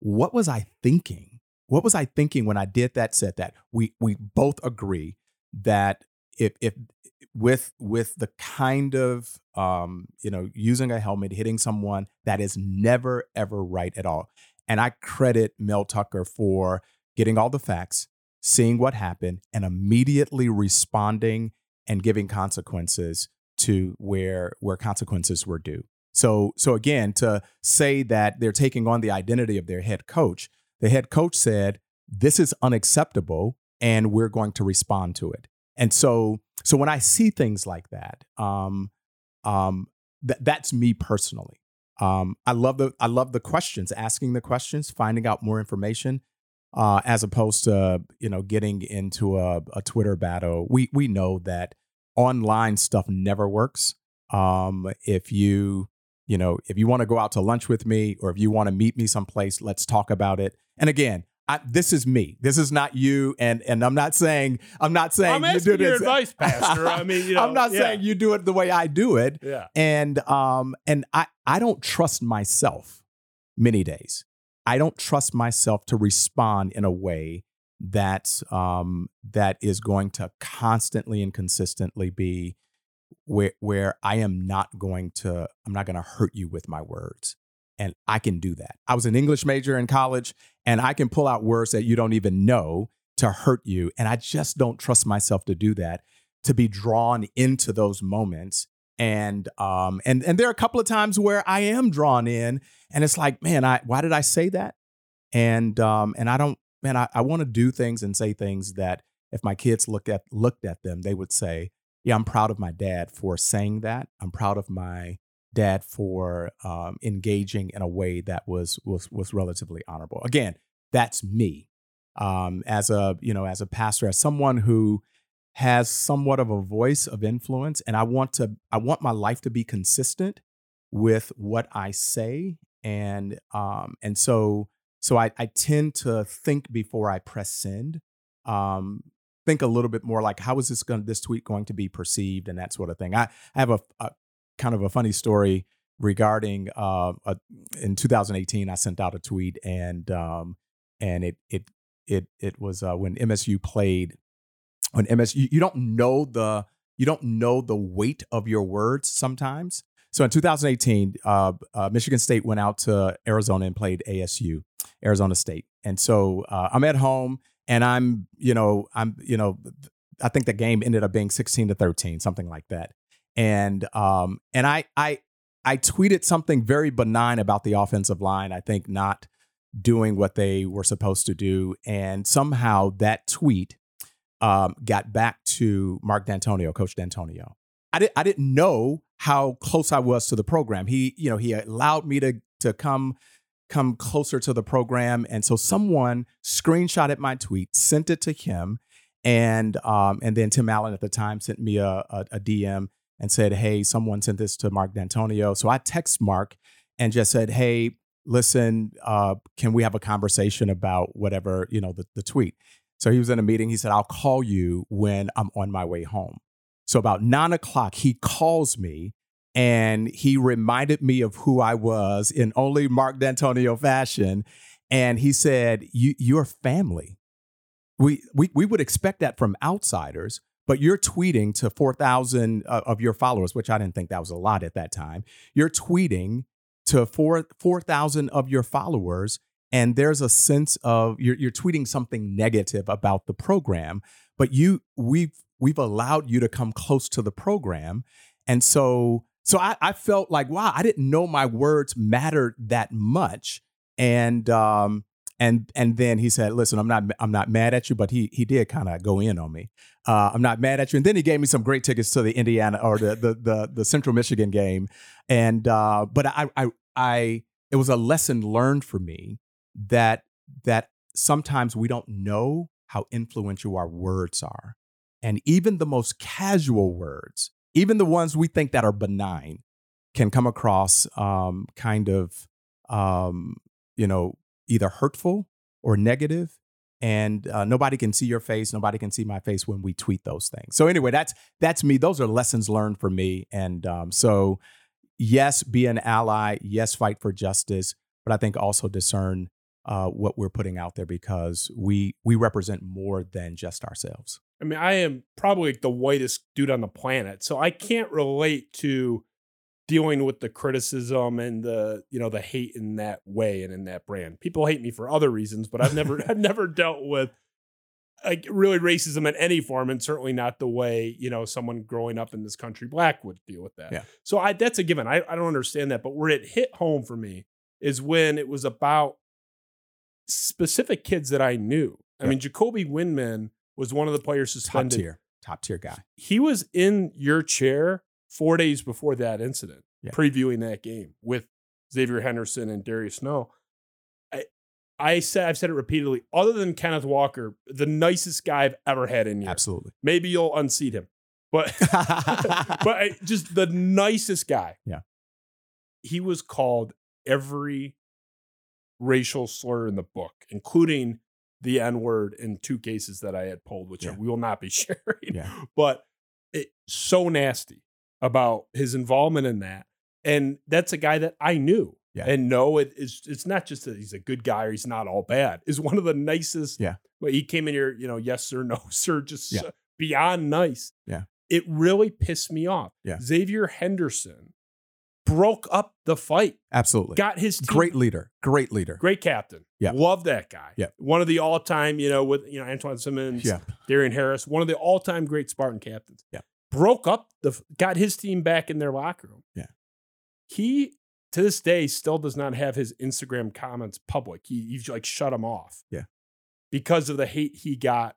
what was I thinking? What was I thinking when I did that, said that? We we both agree that if if with with the kind of um, you know, using a helmet, hitting someone, that is never ever right at all. And I credit Mel Tucker for getting all the facts, seeing what happened, and immediately responding and giving consequences to where where consequences were due. So so again, to say that they're taking on the identity of their head coach, the head coach said, "This is unacceptable, and we're going to respond to it." And so so when I see things like that, um, um, th- that's me personally. Um, I love the I love the questions, asking the questions, finding out more information, uh, as opposed to you know getting into a, a Twitter battle. We we know that online stuff never works. Um, if you you know if you want to go out to lunch with me or if you want to meet me someplace, let's talk about it. And again, I, this is me. This is not you. And and I'm not saying I'm not saying
I'm
you
asking
do
your
this.
advice, Pastor. I mean, you know,
I'm not
yeah.
saying you do it the way I do it
Yeah.
and um and i i don't trust myself many days i don't trust myself to respond in a way that um that is going to constantly and consistently be where where i am not going to i'm not going to hurt you with my words and i can do that. I was an english major in college and i can pull out words that you don't even know to hurt you and i just don't trust myself to do that to be drawn into those moments and um and and there are a couple of times where I am drawn in and it's like man I why did I say that? And um and I don't man I, I want to do things and say things that if my kids look at looked at them they would say yeah I'm proud of my dad for saying that. I'm proud of my dad for um engaging in a way that was was was relatively honorable. Again that's me. Um as a you know as a pastor as someone who has somewhat of a voice of influence and i want to i want my life to be consistent with what i say and um and so so i i tend to think before i press send. Um think a little bit more like how is this going this tweet going to be perceived and that sort of thing i, I have a, a kind of a funny story regarding uh a, in 2018 i sent out a tweet and um and it it it it was uh, when msu played when MSU you, don't know the you don't know the weight of your words sometimes. So in 2018, uh, uh, Michigan State went out to Arizona and played ASU, Arizona State, and so uh, I'm at home and I'm you know I'm you know I think the game ended up being 16 to 13, something like that. And um, and I I I tweeted something very benign about the offensive line. I think not doing what they were supposed to do, and somehow that tweet um, got back to Mark Dantonio, Coach Dantonio. I didn't I didn't know how close I was to the program. He you know he allowed me to to come come closer to the program, and so someone screenshotted my tweet, sent it to him, and um, and then Tim Allen at the time sent me a, a, a DM and said, "Hey, someone sent this to Mark Dantonio." So I text Mark and just said, "Hey, listen, uh, can we have a conversation about whatever you know the, the tweet?" So he was in a meeting. He said, "I'll call you when I'm on my way home." So about nine o'clock, he calls me and he reminded me of who I was in only Mark Dantonio fashion, and he said, "You, you're family." We, we, we would expect that from outsiders, but you're tweeting to 4,000 uh, of your followers, which I didn't think that was a lot at that time. You're tweeting to 4 4,000 of your followers and there's a sense of you're, you're tweeting something negative about the program, but you we've we've allowed you to come close to the program. And so so I, I felt like, wow, I didn't know my words mattered that much. And um, and and then he said, "Listen, I'm not I'm not mad at you, but he he did kind of go in on me. Uh, I'm not mad at you." And then he gave me some great tickets to the Indiana or the the the, the Central Michigan game, and uh, but I I I it was a lesson learned for me that that sometimes we don't know how influential our words are, and even the most casual words, even the ones we think that are benign, can come across um, kind of um, you know either hurtful or negative and uh, nobody can see your face nobody can see my face when we tweet those things. So anyway that's that's me. Those are lessons learned for me and um, so yes be an ally yes fight for justice but i think also discern uh, what we're putting out there because we we represent more than just ourselves
I mean, I am probably the whitest dude on the planet, so I mm. can't relate to dealing with the criticism and the you know the hate in that way and in that brand. People hate me for other reasons, but I've never I've never dealt with like really racism in any form, and certainly not the way you know someone growing up in this country black would deal with that.
Yeah.
So I that's a given. I, I don't understand that, but where it hit home for me is when it was about specific kids that I knew. I
Yeah.
mean, Jacoby Windmon was one of the players suspended.
top tier top tier guy
he was in your chair four days before that incident,
Yeah.
previewing that game with Xavier Henderson and Darius Snow. I, I said I've said it repeatedly. Other than Kenneth Walker, the nicest guy I've ever had in here.
absolutely
Maybe you'll unseat him, but but I, just the nicest guy.
Yeah.
he was called every racial slur in the book, including the N word in two cases that I had pulled, which
Yeah.
we will not be sharing
yeah
but it so nasty about his involvement in that. And that's a guy that I knew.
Yeah.
And no, it is it's not just that he's a good guy or he's not all bad. Is one of the nicest.
Yeah.
Well, he came in here, you know, yes sir, no sir, just
Yeah.
beyond nice.
Yeah.
It really pissed me off.
Yeah.
Xavier Henderson broke up the fight,
absolutely
got his team
great leader great leader
Great captain.
Yeah.
Love that guy.
Yeah.
One of the all time, you know, with, you know, Antjuan Simmons,
yeah
Darien Harris, one of the all time great Spartan captains.
Yeah.
Broke up the, got his team back in their locker room.
Yeah.
He, to this day, still does not have his Instagram comments public. He, he's like shut him off.
Yeah.
Because of the hate he got.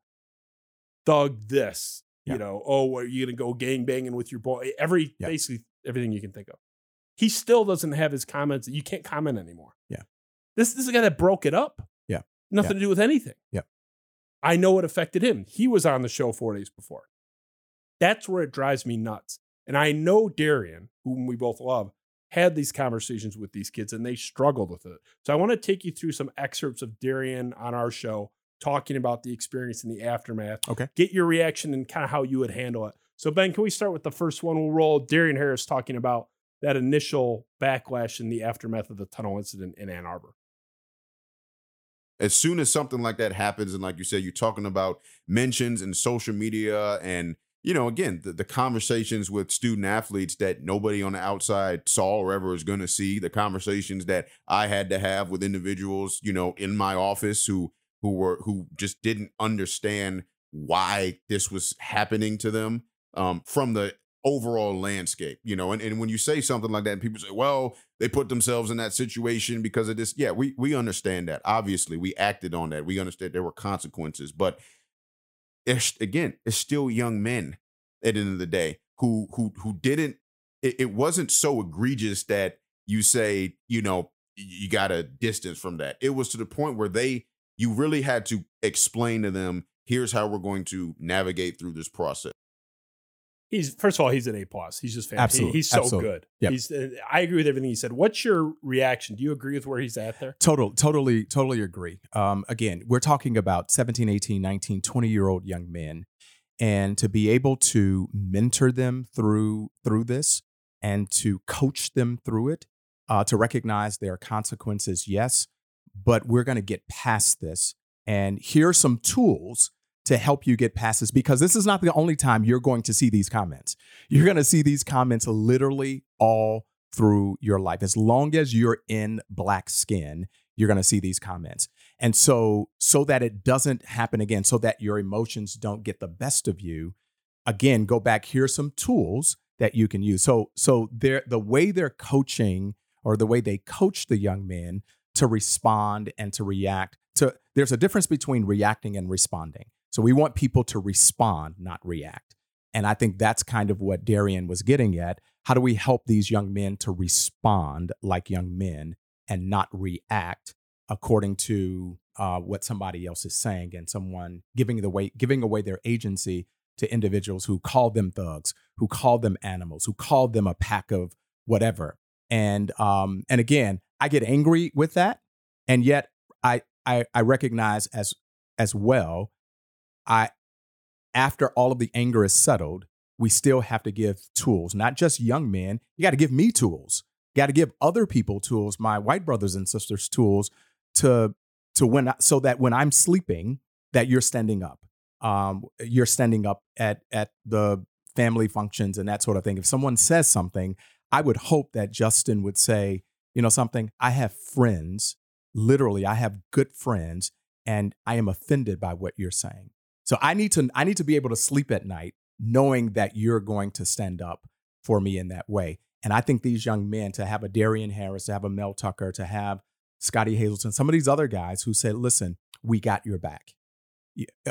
Thug this,
Yeah.
you know, oh, are you going to go gang banging with your boy? Every,
Yeah.
basically everything you can think of. He still doesn't have his comments. You can't comment anymore.
Yeah.
This, this is a guy that broke it up.
Yeah.
Nothing to do with anything.
Yeah.
I know it affected him. He was on the show four days before. That's where it drives me nuts. And I know Darien, whom we both love, had these conversations with these kids and they struggled with it. So I want to take you through some excerpts of Darien on our show talking about the experience in the aftermath.
Okay.
Get your reaction and kind of how you would handle it. So, Ben, can we start with the first one? We'll roll Darien Harris talking about that initial backlash in the aftermath of the tunnel incident in Ann Arbor.
as soon as something like that happens, and like you said, you're talking about mentions and social media, and you know, again, the, the conversations with student athletes that nobody on the outside saw or ever is going to see, the conversations that I had to have with individuals, you know, in my office who who were who just didn't understand why this was happening to them um, from the overall landscape, you know. And, and when you say something like that, people say, well, they put themselves in that situation because of this. Yeah, we we understand that. Obviously, we acted on that. We understand there were consequences, but it's again, it's still young men at the end of the day who who who didn't it, it wasn't so egregious that you say, you know, you got a distance from that. It was to the point where they you really had to explain to them, here's how we're going to navigate through this process.
He's first of all, he's an A plus. He's just fantastic.
Absolutely.
He's so
Absolutely.
good.
Yep.
He's. Uh, I agree with everything he said. What's your reaction? Do you agree with where he's at there?
Total, totally, totally agree. Um, again, we're talking about 17, 18, 19, 20 year old young men. And to be able to mentor them through through this and to coach them through it, uh, to recognize their consequences, yes, but we're going to get past this. And here are some tools to help you get past this because this is not the only time you're going to see these comments. You're going to see these comments literally all through your life. As long as you're in black skin, you're going to see these comments. And so, so that it doesn't happen again, so that your emotions don't get the best of you, again, go back. Here's some tools that you can use. So, so they're the way they're coaching or the way they coach the young men to respond and to react to there's a difference between reacting and responding. So we want people to respond, not react. And I think that's kind of what Darien was getting at. How do we help these young men to respond like young men and not react according to uh, what somebody else is saying and someone giving the way giving away their agency to individuals who call them thugs, who call them animals, who call them a pack of whatever. And um, and again, I get angry with that, and yet I I, I recognize as as well. I after all of the anger is settled, we still have to give tools, not just young men. You got to give me tools. You got to give other people tools, my white brothers and sisters tools to to when so that when I'm sleeping, that you're standing up. Um, you're standing up at at the family functions and that sort of thing. If someone says something, I would hope that Justin would say, you know, something. I have friends, literally, I have good friends, and I am offended by what you're saying. So I need to I need to be able to sleep at night knowing that you're going to stand up for me in that way. And I think these young men to have a Darien Harris, to have a Mel Tucker, to have Scottie Hazelton, some of these other guys who said, "Listen, we got your back."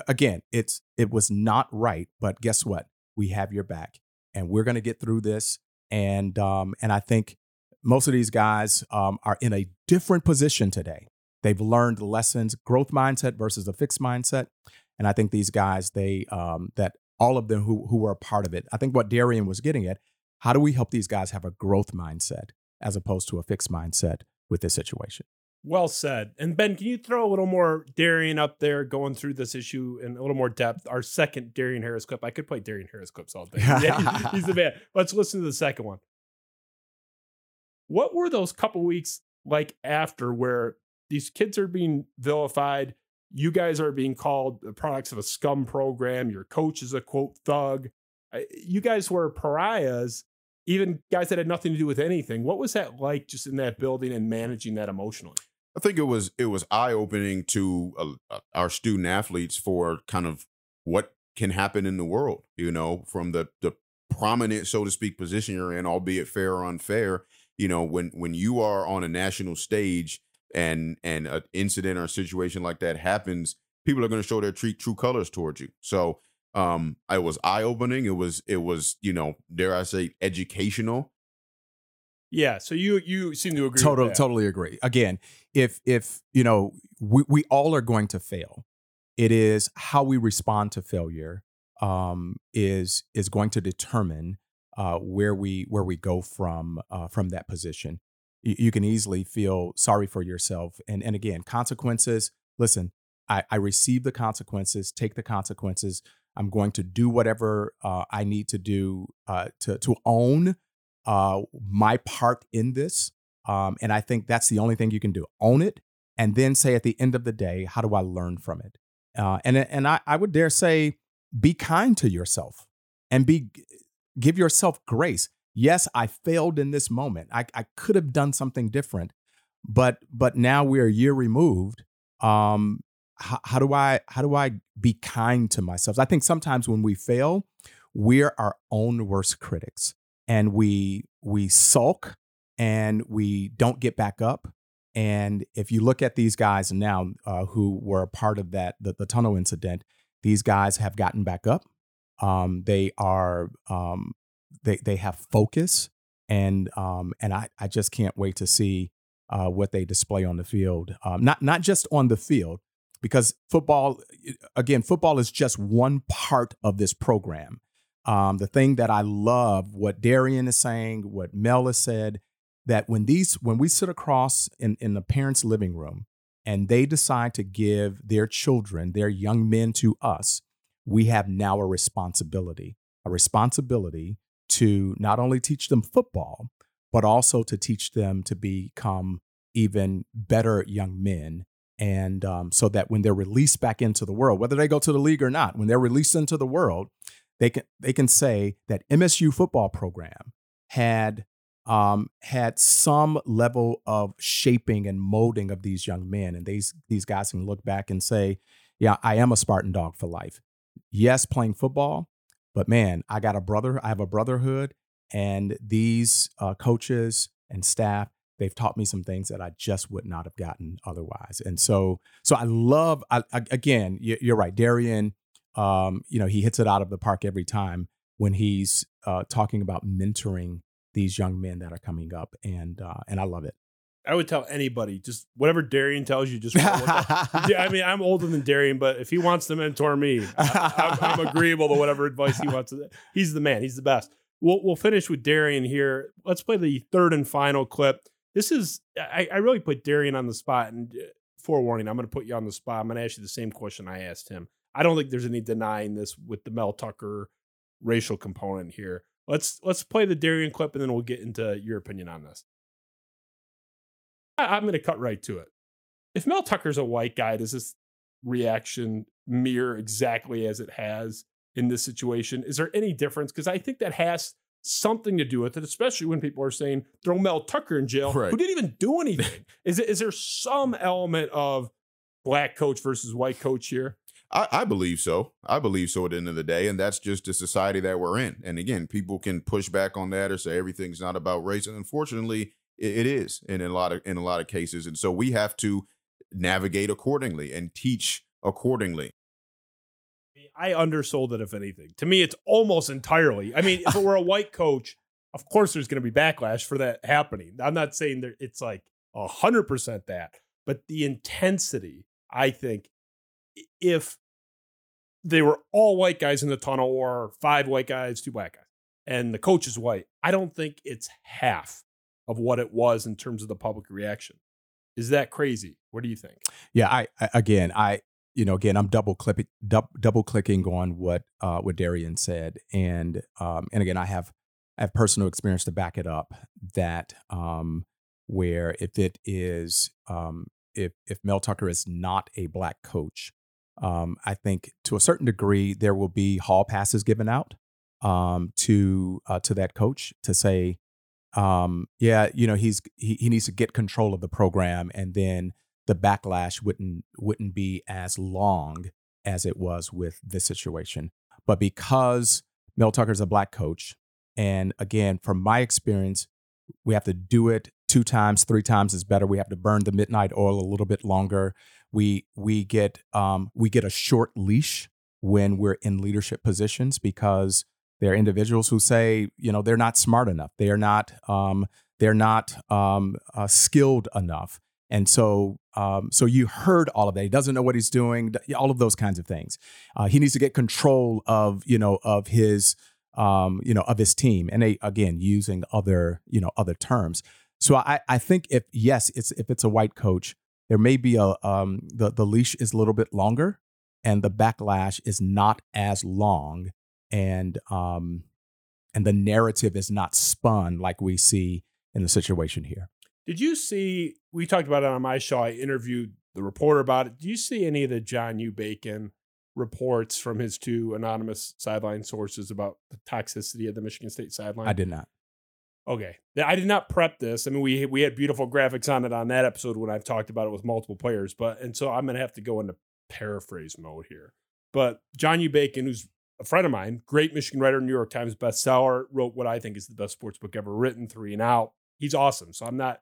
Again, it's it was not right, but guess what? We have your back, and we're going to get through this. And um, and I think most of these guys um, are in a different position today. They've learned lessons, growth mindset versus a fixed mindset. And I think these guys, they um, that all of them who who were a part of it. I think what Darien was getting at, how do we help these guys have a growth mindset as opposed to a fixed mindset with this situation?
Well said. And Ben, can you throw a little more Darien up there going through this issue in a little more depth? Our second Darien Harris clip. I could play Darien Harris clips all day. Yeah, he's the man. Let's listen to the second one. What were those couple weeks like after where these kids are being vilified? You guys are being called the products of a scum program. Your coach is a quote thug. You guys were pariahs, even guys that had nothing to do with anything. What was that like just in that building and managing that emotionally?
I think it was it was eye opening to uh, uh, our student athletes for kind of what can happen in the world. You know, from the the prominent, so to speak, position you're in, albeit fair or unfair. You know, when when you are on a national stage and and an incident or a situation like that happens, people are going to show their true true colors towards you. So um it was eye opening. It was it was you know dare I say educational.
Yeah. So you you seem to agree.
Total, totally agree. Again, if if you know, we, we all are going to fail. It is how we respond to failure um, is is going to determine uh, where we where we go from uh, from that position. You, you can easily feel sorry for yourself, and and again, consequences. Listen, I, I receive the consequences. Take the consequences. I'm going to do whatever uh, I need to do uh, to to own uh, my part in this. Um, and I think that's the only thing you can do. Own it, and then say at the end of the day, how do I learn from it? Uh, and and I, I would dare say, be kind to yourself and be give yourself grace. Yes, I failed in this moment. I, I could have done something different, but but now we're a year removed. Um, how, how do I how do I be kind to myself? I think sometimes when we fail, we're our own worst critics, and we we sulk and we don't get back up. And if you look at these guys now uh, who were a part of that the, the tunnel incident, these guys have gotten back up. Um, they are um, they they have focus, and um, and I I just can't wait to see uh, what they display on the field. Um, not not just on the field, because football again, football is just one part of this program. Um, the thing that I love, what Darien is saying, what Mel has said, that when these when we sit across in in the parents' living room and they decide to give their children, their young men to us, we have now a responsibility, a responsibility to not only teach them football, but also to teach them to become even better young men. And um, so that when they're released back into the world, whether they go to the league or not, when they're released into the world, they can they can say that MSU football program had um, had some level of shaping and molding of these young men, and these these guys can look back and say, "Yeah, I am a Spartan dog for life." Yes, playing football, but man, I got a brother. I have a brotherhood, and these uh, coaches and staff they've taught me some things that I just would not have gotten otherwise. And so, so I love. I, I, again, you're right, Darien. Um, you know, he hits it out of the park every time when he's uh, talking about mentoring these young men that are coming up, and uh, and I love it.
I would tell anybody just whatever Darien tells you. Just I mean, I'm older than Darien, but if he wants to mentor me, I, am agreeable to whatever advice he wants. To, he's the man. He's the best. We'll we'll finish with Darien here. Let's play the third and final clip. This is I, I really put Darien on the spot, and uh, forewarning, I'm going to put you on the spot. I'm going to ask you the same question I asked him. I don't think there's any denying this with the Mel Tucker racial component here. Let's let's play the Darien clip, and then we'll get into your opinion on this. I, am going to cut right to it. If Mel Tucker's a white guy, does this reaction mirror exactly as it has in this situation? Is there any difference? Because I think that has something to do with it, especially when people are saying throw Mel Tucker in jail, right. who didn't even do anything. is, it, is there some element of black coach versus white coach here?
I, I, believe so. I believe so at the end of the day. And that's just the society that we're in. And again, people can push back on that or say everything's not about race. And unfortunately, it is in a lot of in a lot of cases, and so we have to navigate accordingly and teach accordingly.
I undersold it, if anything. To me, it's almost entirely. I mean, if it were a white coach, of course there's going to be backlash for that happening. I'm not saying that it's like hundred percent that, but the intensity. I think if they were all white guys in the tunnel, or five white guys, two black guys, and the coach is white, I don't think it's half of what it was in terms of the public reaction. Is that crazy? What do you think?
Yeah, I, I again, I you know, again, I'm double clicking, double clicking on what uh, what Darien said, and um, and again, I have I have personal experience to back it up. That um, where if it is um, if if Mel Tucker is not a black coach, um, I think to a certain degree there will be hall passes given out um, to uh, to that coach to say, um, yeah, you know, he's he, he needs to get control of the program, and then the backlash wouldn't wouldn't be as long as it was with this situation. But because Mel Tucker's a black coach, and again, from my experience, we have to do it two times, three times is better. We have to burn the midnight oil a little bit longer. We we get um, we get a short leash when we're in leadership positions because there are individuals who say, you know, they're not smart enough. They are not, um, they're not um, uh, skilled enough. And so, um, so you heard all of that. He doesn't know what he's doing. All of those kinds of things. Uh, he needs to get control of, you know, of his, um, you know, of his team. And they again using other, you know, other terms. So I, I think if yes, it's if it's a white coach, there may be a um, the the leash is a little bit longer, and the backlash is not as long and um, and the narrative is not spun like we see in the situation here.
Did you see? We talked about it on my show. I interviewed the reporter about it. Do you see any of the John U. Bacon reports from his two anonymous sideline sources about the toxicity of the Michigan State sideline?
I did not.
Okay, I did not prep this. I mean, we we had beautiful graphics on it on that episode when I've talked about it with multiple players, but and so I'm gonna have to go into paraphrase mode here. But John U. Bacon, who's a friend of mine, great Michigan writer, New York Times bestseller, wrote what I think is the best sports book ever written, Three and Out. He's awesome. So I'm not,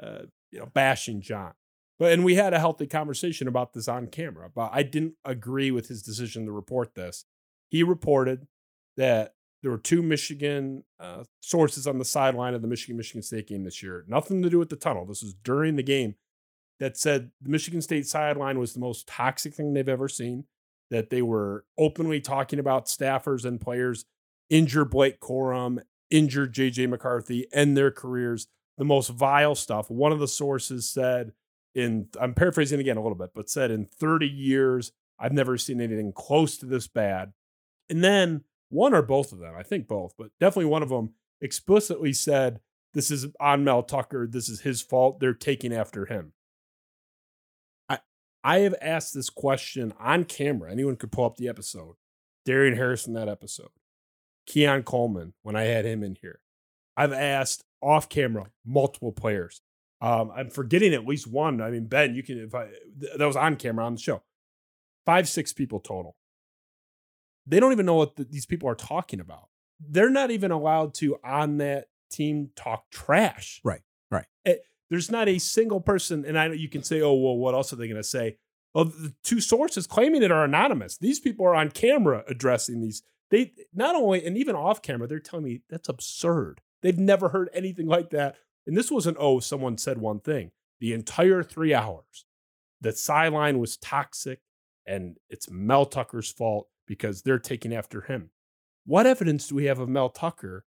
uh, you know, bashing John. But and we had a healthy conversation about this on camera. But I didn't agree with his decision to report this. He reported that there were two Michigan uh, sources on the sideline of the Michigan Michigan State game this year. Nothing to do with the tunnel. This was during the game that said the Michigan State sideline was the most toxic thing they've ever seen. That they were openly talking about staffers and players injure Blake Corum, injure JJ McCarthy, end their careers. The most vile stuff. One of the sources said, in I'm paraphrasing again a little bit, but said in 30 years, I've never seen anything close to this bad. And then one or both of them, I think both, but definitely one of them explicitly said, This is on Mel Tucker. This is his fault. They're taking after him. I have asked this question on camera. Anyone could pull up the episode. Darien Harrison, that episode. Keon Coleman, when I had him in here. I've asked off camera multiple players. Um, I'm forgetting at least one. I mean, Ben, you can if I that was on camera on the show. Five, six people total. They don't even know what the, these people are talking about. They're not even allowed to on that team talk trash.
Right, right.
It, there's not a single person, and I know you can say, "Oh, well, what else are they going to say?" Well, the two sources claiming it are anonymous. These people are on camera addressing these. They not only and even off camera, they're telling me that's absurd. They've never heard anything like that. And this wasn't, oh, someone said one thing. The entire three hours, the sideline was toxic and it's Mel Tucker's fault because they're taking after him. What evidence do we have of Mel Tucker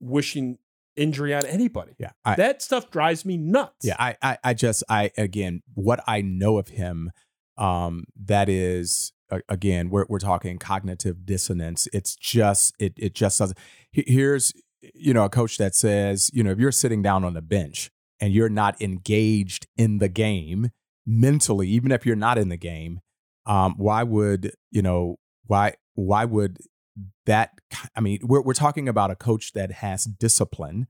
wishing injury on anybody?
Yeah. I,
that stuff drives me nuts.
Yeah. I, I, I just, I, again, what I know of him, um, that is, again, we're, we're talking cognitive dissonance. It's just, it, it just doesn't, here's, you know, a coach that says, you know, if you're sitting down on the bench and you're not engaged in the game mentally, even if you're not in the game, um, why would, you know, why, why would that, I mean, we're, we're talking about a coach that has discipline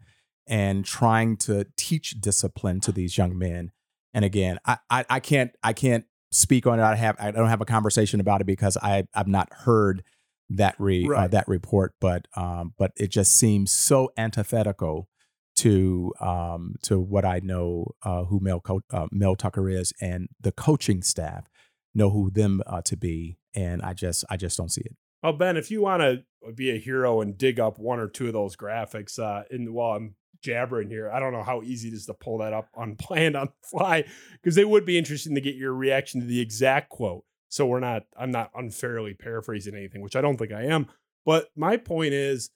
and trying to teach discipline to these young men. And again, I, I, I can't, I can't speak on it. I have, I don't have a conversation about it because I, I've not heard that re uh, right. uh, that report, but um, but it just seems so antithetical to um, to what I know uh, who Mel Co- uh, Mel Tucker is, and the coaching staff know who them uh, to be, and I just I just don't see it.
Oh Ben, if you want to be a hero and dig up one or two of those graphics, uh, in while I'm jabbering here, I don't know how easy it is to pull that up unplanned on the fly because it would be interesting to get your reaction to the exact quote. So we're not, I'm not unfairly paraphrasing anything, which I don't think I am. But my point is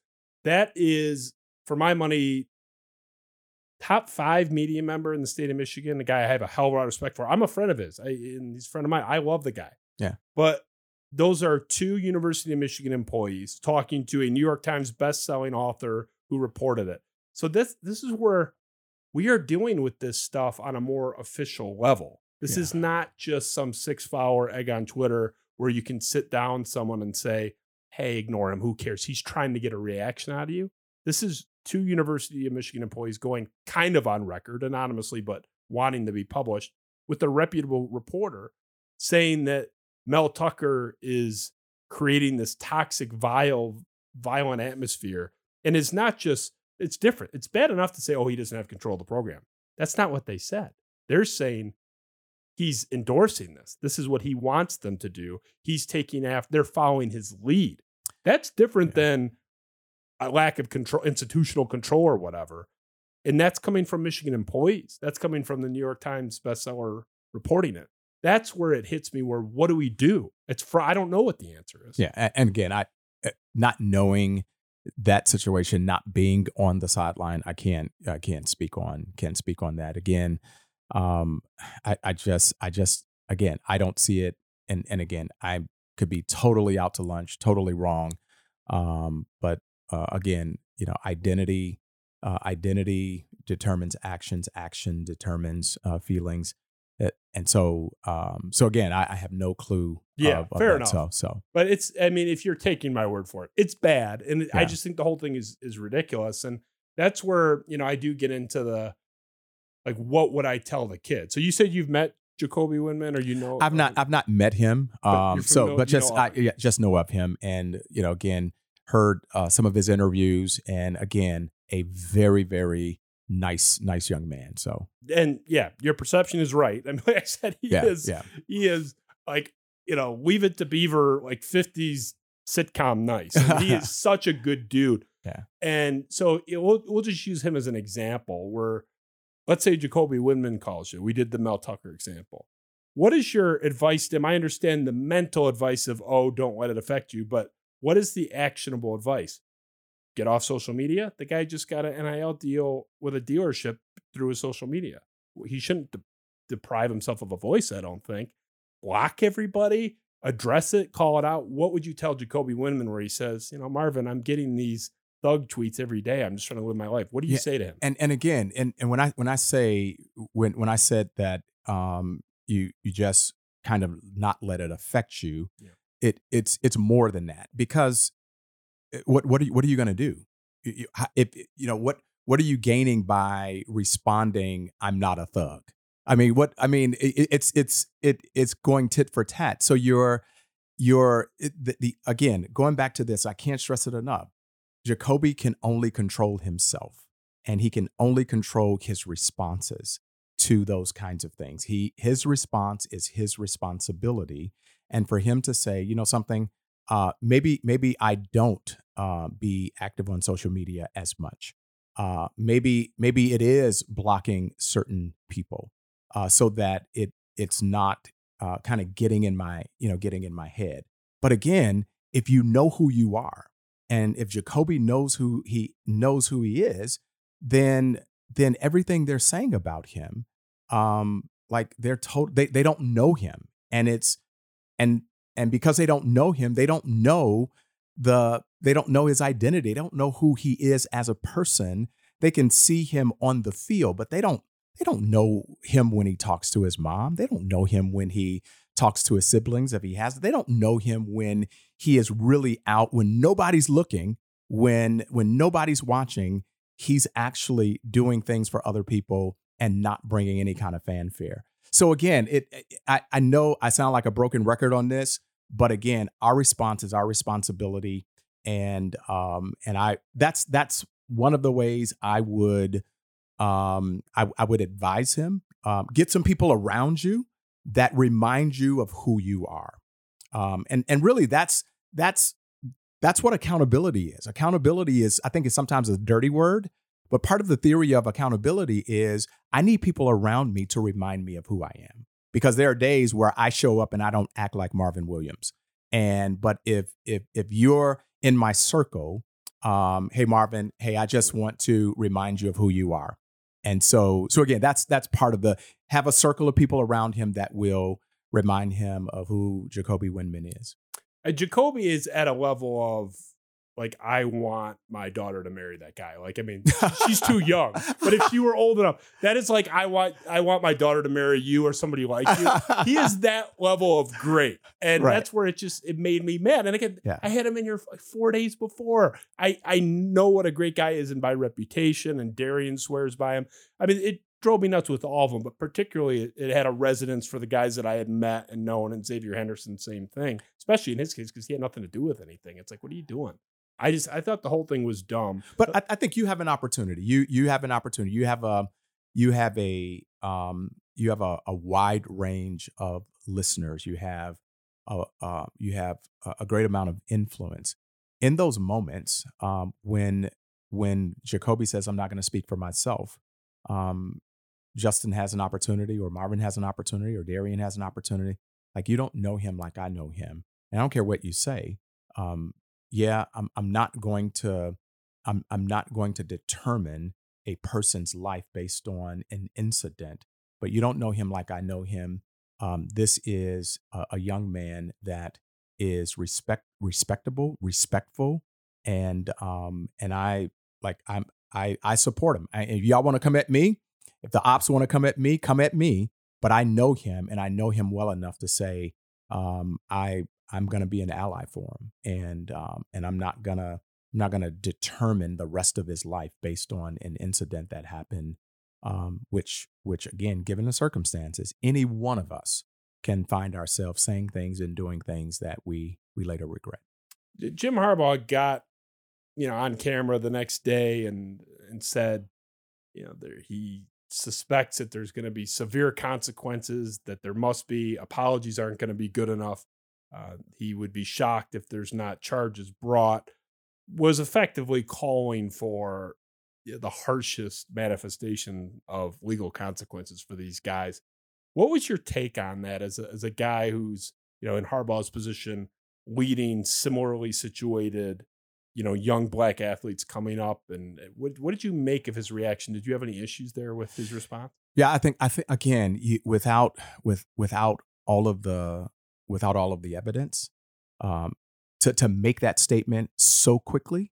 that is, for my money, top five media member in the state of Michigan, the guy I have a hell of a lot of respect for. I'm a friend of his, I, and he's a friend of mine. I love the guy.
Yeah.
But those are two University of Michigan employees talking to a New York Times best-selling author who reported it. So this this is where we are dealing with this stuff on a more official level. This yeah. is not just some six follower egg on Twitter where you can sit down someone and say, hey, ignore him. Who cares? He's trying to get a reaction out of you. This is two University of Michigan employees going kind of on record anonymously, but wanting to be published with a reputable reporter saying that Mel Tucker is creating this toxic, vile, violent atmosphere. And it's not just, it's different. It's bad enough to say, oh, he doesn't have control of the program. That's not what they said. They're saying he's endorsing this. This is what he wants them to do. He's taking after, they're following his lead. That's different yeah. than a lack of control, institutional control or whatever. And that's coming from Michigan employees. That's coming from the New York Times bestseller reporting it. That's where it hits me. Where what do we do? It's for I don't know what the answer is.
Yeah, and again, I eh, not knowing that situation, not being on the sideline, I can't I can't speak on can't speak on that. Again, um, I, I just, I just, again, I don't see it. And, and again, I could be totally out to lunch, totally wrong. Um, but uh, again, you know, identity, uh, identity determines actions, action determines uh, feelings. Uh, and so, um, so again, I, I have no clue.
Yeah,
of,
of fair enough.
So, so,
but it's, I mean, if you're taking my word for it, it's bad, and yeah. I just think the whole thing is is ridiculous, and that's where you know I do get into the like what would I tell the kid? So you said you've met Jacoby Windmon or you know?
I've not I've not met him. Um,
you're
so but just
know
I yeah, just know of him and you know again heard uh, some of his interviews and again a very very nice nice young man. So
and yeah, your perception is right. I mean, like I said, he
yeah
is
yeah
he is like you know, leave it to Beaver, like fifties sitcom nice. He is such a good dude.
Yeah.
and so it, we'll we'll just use him as an example. Where let's say Jacoby Windmon calls you. We did the Mel Tucker example. What is your advice to him? I understand the mental advice of oh, don't let it affect you, but what is the actionable advice? Get off social media. The guy just got an NIL deal with a dealership through his social media. He shouldn't de- deprive himself of a voice, I don't think. Block everybody, address it, call it out. What would you tell Jacoby Windmon where he says, you know, Marvin, I'm getting these thug tweets every day. I'm just trying to live my life. What do you
Yeah,
say to him?
and and again and and when I when I say when when I said that um you you just kind of not let it affect you,
Yeah.
it it's it's more than that because what what are you what are you going to do? If you know what what are you gaining by responding? I'm not a thug. I mean, what I mean, it, it- it's it's it it's going tit for tat. So you're you're it, the, the again going back to this. I can't stress it enough. Jacoby can only control himself and he can only control his responses to those kinds of things. He his response is his responsibility and for him to say, you know something, uh maybe maybe I don't uh be active on social media as much. Uh maybe maybe it is blocking certain people uh so that it it's not uh kind of getting in my, you know, getting in my head. But again, if you know who you are, and if Jacoby knows who he knows who he is, then then everything they're saying about him, um, like they're told they they don't know him, and it's and and because they don't know him, they don't know the they don't know his identity. They don't know who he is as a person. They can see him on the field, but they don't they don't know him when he talks to his mom. They don't know him when he talks to his siblings if he has. They don't know him when he is really out when nobody's looking, when when nobody's watching, he's actually doing things for other people and not bringing any kind of fanfare. So again, it I, I know I sound like a broken record on this, but again, our response is our responsibility, and um and I that's that's one of the ways I would um I, I would advise him um, get some people around you that remind you of who you are. Um, and and really that's that's that's what accountability is. Accountability is i think is sometimes a dirty word but part of the theory of accountability is i need people around me to remind me of who i am because there are days where i show up and i don't act like marvin williams. And but if if if you're in my circle um, hey marvin hey i just want to remind you of who you are. And so so again that's that's part of the have a circle of people around him that will remind him of who jacoby windmon is.
And Jacoby is at a level of like I want my daughter to marry that guy. Like I mean, she's too young. But if she were old enough, that is like I want I want my daughter to marry you or somebody like you. he is that level of great. And
Right.
that's where it just it made me mad. And again,
Yeah.
I had him in here like four days before. I I know what a great guy is and by reputation, and Darien swears by him. I mean, it drove me nuts with all of them, but particularly it, it had a resonance for the guys that I had met and known, and Xavier Henderson, same thing, especially in his case, because he had nothing to do with anything. It's like, what are you doing? I just I thought the whole thing was dumb.
but I, I think you have an opportunity. You you have an opportunity. You have a you have a um you have a, a wide range of listeners. You have a, uh, you have a, a great amount of influence. In those moments um when when jacoby says i'm not going to speak for myself um justin has an opportunity or marvin has an opportunity or darien has an opportunity. Like you don't know him like i know him and i don't care what you say um yeah i'm i'm not going to i'm i'm not going to determine a person's life based on an incident but you don't know him like i know him. Um this is a, a young man that is respect respectable respectful and um and i like i'm i i support him. I, if y'all want to come at me if the ops want to come at me come at me but i know him and i know him well enough to say um i i'm gonna be an ally for him and um and i'm not gonna i'm not gonna determine the rest of his life based on an incident that happened um, which which again, given the circumstances, any one of us can find ourselves saying things and doing things that we we later regret.
Jim Harbaugh got, you know, on camera the next day and and said, you know, there he suspects that there's going to be severe consequences, that there must be apologies aren't going to be good enough. Uh, he would be shocked if there's not charges brought. Was effectively calling for the harshest manifestation of legal consequences for these guys. What was your take on that as a, as a guy who's you know in Harbaugh's position, leading similarly situated, you know, young black athletes coming up? And uh, what what did you make of his reaction? Did you have any issues there with his response?
Yeah, I think I think again you, without with without all of the without all of the evidence, um, to to make that statement so quickly,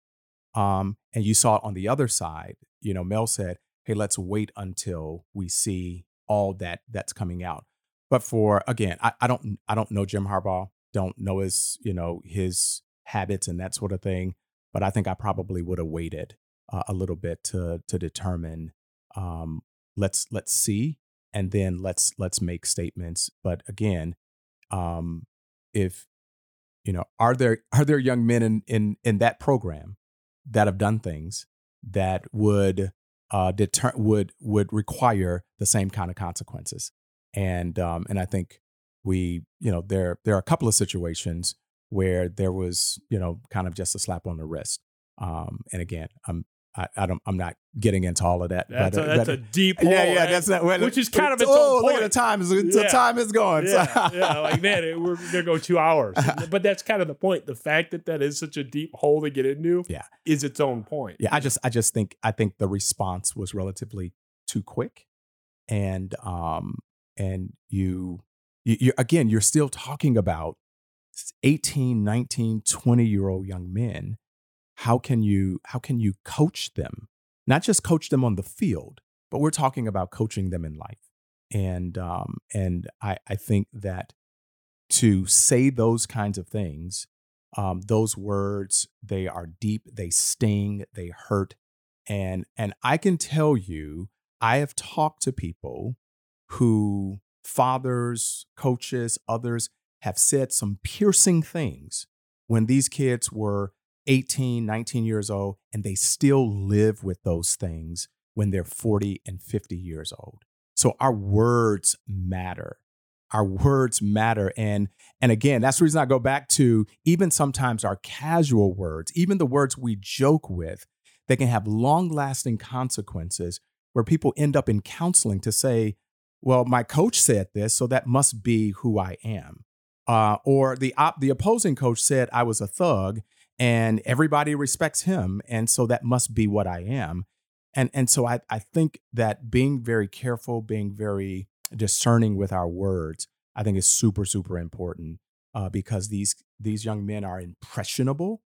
um, and you saw it on the other side. You know, Mel said, "Hey, let's wait until we see all that that's coming out." But for again, I, I don't I don't know Jim Harbaugh, don't know his you know his habits and that sort of thing. But I think I probably would have waited uh, a little bit to to determine. Um, let's let's see, and then let's let's make statements. But again, um, if you know, are there are there young men in in in that program that have done things that would uh, deter would would require the same kind of consequences. And um, and I think we you know there there are a couple of situations where there was you know kind of just a slap on the wrist. Um, and again, I'm I, I, don't. I'm not getting into all of that.
That's,
but,
a, that's
but,
a deep hole.
Yeah, yeah. That's not.
Which is kind of its
oh,
own
look
point.
at the time. The
Yeah.
time is gone.
Yeah, yeah, like man, it, we're there go two hours. But that's kind of the point. The fact that that is such a deep hole to get into,
Yeah.
is its own point.
yeah. I just, I just think, I think the response was relatively too quick, and um, and you, you, you again, you're still talking about 18, 19, 20 year old young men. How can you, how can you coach them? Not just coach them on the field, but we're talking about coaching them in life. And um, and I, I think that to say those kinds of things, um, those words, they are deep, they sting, they hurt. And and I can tell you, I have talked to people who fathers, coaches, others have said some piercing things when these kids were 18, 19 years old, and they still live with those things when they're 40 and 50 years old. So our words matter. Our words matter. And and again, that's the reason I go back to even sometimes our casual words, even the words we joke with, they can have long-lasting consequences where people end up in counseling to say, well, my coach said this, so that must be who I am. Uh, or the op- the opposing coach said I was a thug, and everybody respects him, and so that must be what I am. And and so I I think that being very careful, being very discerning with our words, I think is super super important uh, because these these young men are impressionable,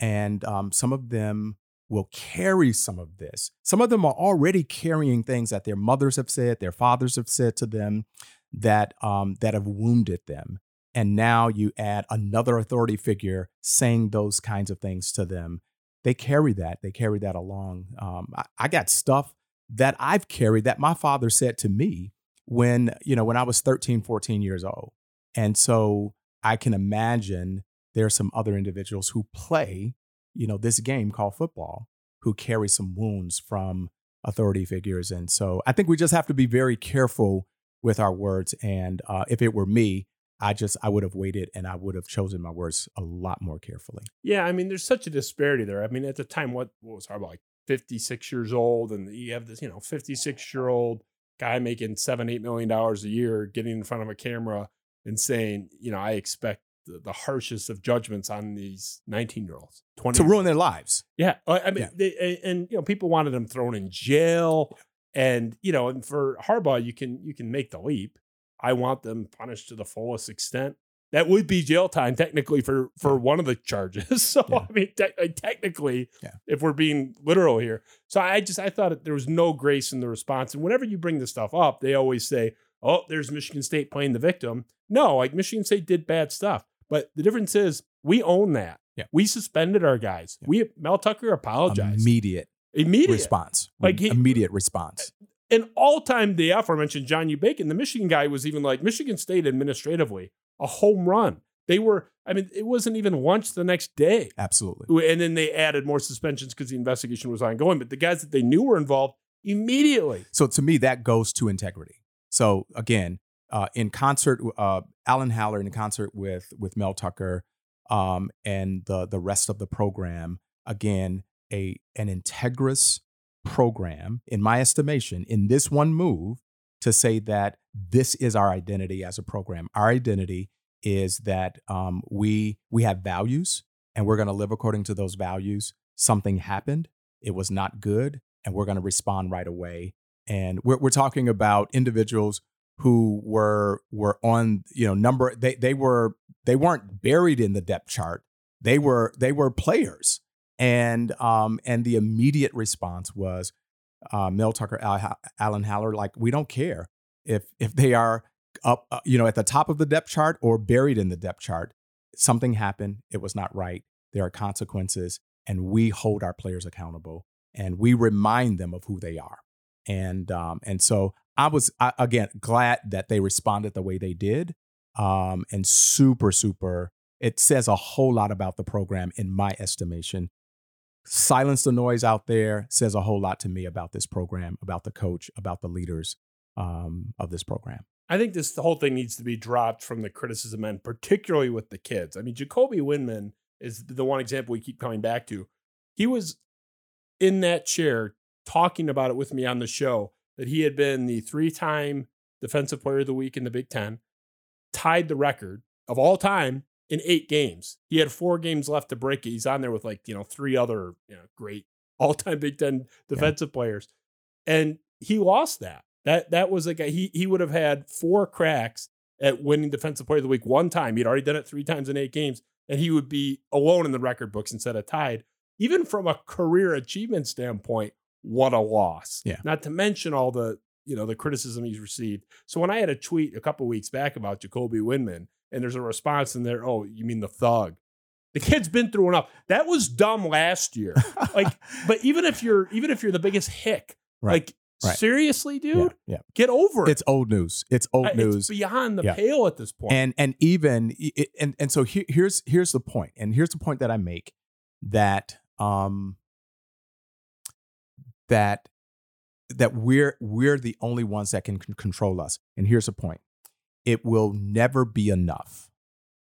and um, some of them will carry some of this. Some of them are already carrying things that their mothers have said, their fathers have said to them, that um, that have wounded them. And now you add another authority figure saying those kinds of things to them. They carry that. They carry that along. Um, I, I got stuff that I've carried that my father said to me when you know when I was 13, 14 years old. And so I can imagine there are some other individuals who play you know this game called football who carry some wounds from authority figures and so i think we just have to be very careful with our words and uh, if it were me i just i would have waited and i would have chosen my words a lot more carefully
Yeah, I mean, there's such a disparity there. I mean, at the time, what, what was Harbaugh like 56 years old, and you have this, you know, 56 year old guy making seven, eight million dollars a year, getting in front of a camera and saying, you know, I expect the, the harshest of judgments on these 19 year olds, 20
to ruin their lives
Yeah, I I mean,
Yeah.
They, and, you know, people wanted him thrown in jail, and you know, and for Harbaugh, you can you can make the leap. I want them punished to the fullest extent. That would be jail time technically for for one of the charges. So
Yeah.
I mean, te- technically,
Yeah.
if we're being literal here, so I just I thought there was no grace in the response. And whenever you bring this stuff up, they always say, "Oh, there's Michigan State playing the victim." No, like Michigan State did bad stuff, but the difference is we own that.
Yeah.
We suspended our guys.
Yeah.
We Mel Tucker apologized
immediate
immediate.
response
Like he-
immediate response
an all-time the aforementioned John U. Bacon, the Michigan guy was even like Michigan State administratively a home run. They were, I mean, it wasn't even lunch the next day.
Absolutely.
And then they added more suspensions because the investigation was ongoing. But the guys that they knew were involved immediately.
So to me, that goes to integrity. So again, uh, in concert, uh, Alan Haller in concert with with Mel Tucker um, and the the rest of the program, again, a an integrous program, in my estimation, in this one move, to say that this is our identity as a program. Our identity is that um, we we have values and we're going to live according to those values. Something happened, it was not good, and we're going to respond right away. And we're we're talking about individuals who were were on you know number they they were they weren't buried in the depth chart. They were they were players, and um and the immediate response was uh, Mel Tucker, Al, Alan Haller, like we don't care if if they are up uh, you know at the top of the depth chart or buried in the depth chart. Something happened. It was not right. There are consequences, and we hold our players accountable, and we remind them of who they are. And um and so I was I, again glad that they responded the way they did, um and super super. It says a whole lot about the program in my estimation silence the noise out there says a whole lot to me about this program, about the coach, about the leaders um, of this program.
I think this whole thing needs to be dropped from the criticism end, particularly with the kids. I mean, Jacoby Windmon is the one example we keep coming back to. He was in that chair talking about it with me on the show that he had been the three-time defensive player of the week in the Big Ten, tied the record of all time in eight games. He had four games left to break it. He's on there with like, you know, three other, you know, great all-time Big Ten defensive yeah. players. And he lost that. That that was like a, he he would have had four cracks at winning defensive player of the week one time. He'd already done it three times in eight games, and he would be alone in the record books instead of tied. Even from a career achievement standpoint, what a loss.
Yeah.
Not to mention all the you know the criticism he's received. So when I had a tweet a couple weeks back about Jacoby Windmon, and there's a response in there. Oh, you mean the thug? The kid's been through enough. That was dumb last year. like, but even if you're even if you're the biggest hick, right. like right. seriously, dude, yeah,
yeah,
get over
it. It's old news. It's old news.
Beyond the yeah. pale at this point.
And and even and and so here, here's here's the point. And here's the point that I make that um that that we're we're the only ones that can control us. And here's the point it will never be enough.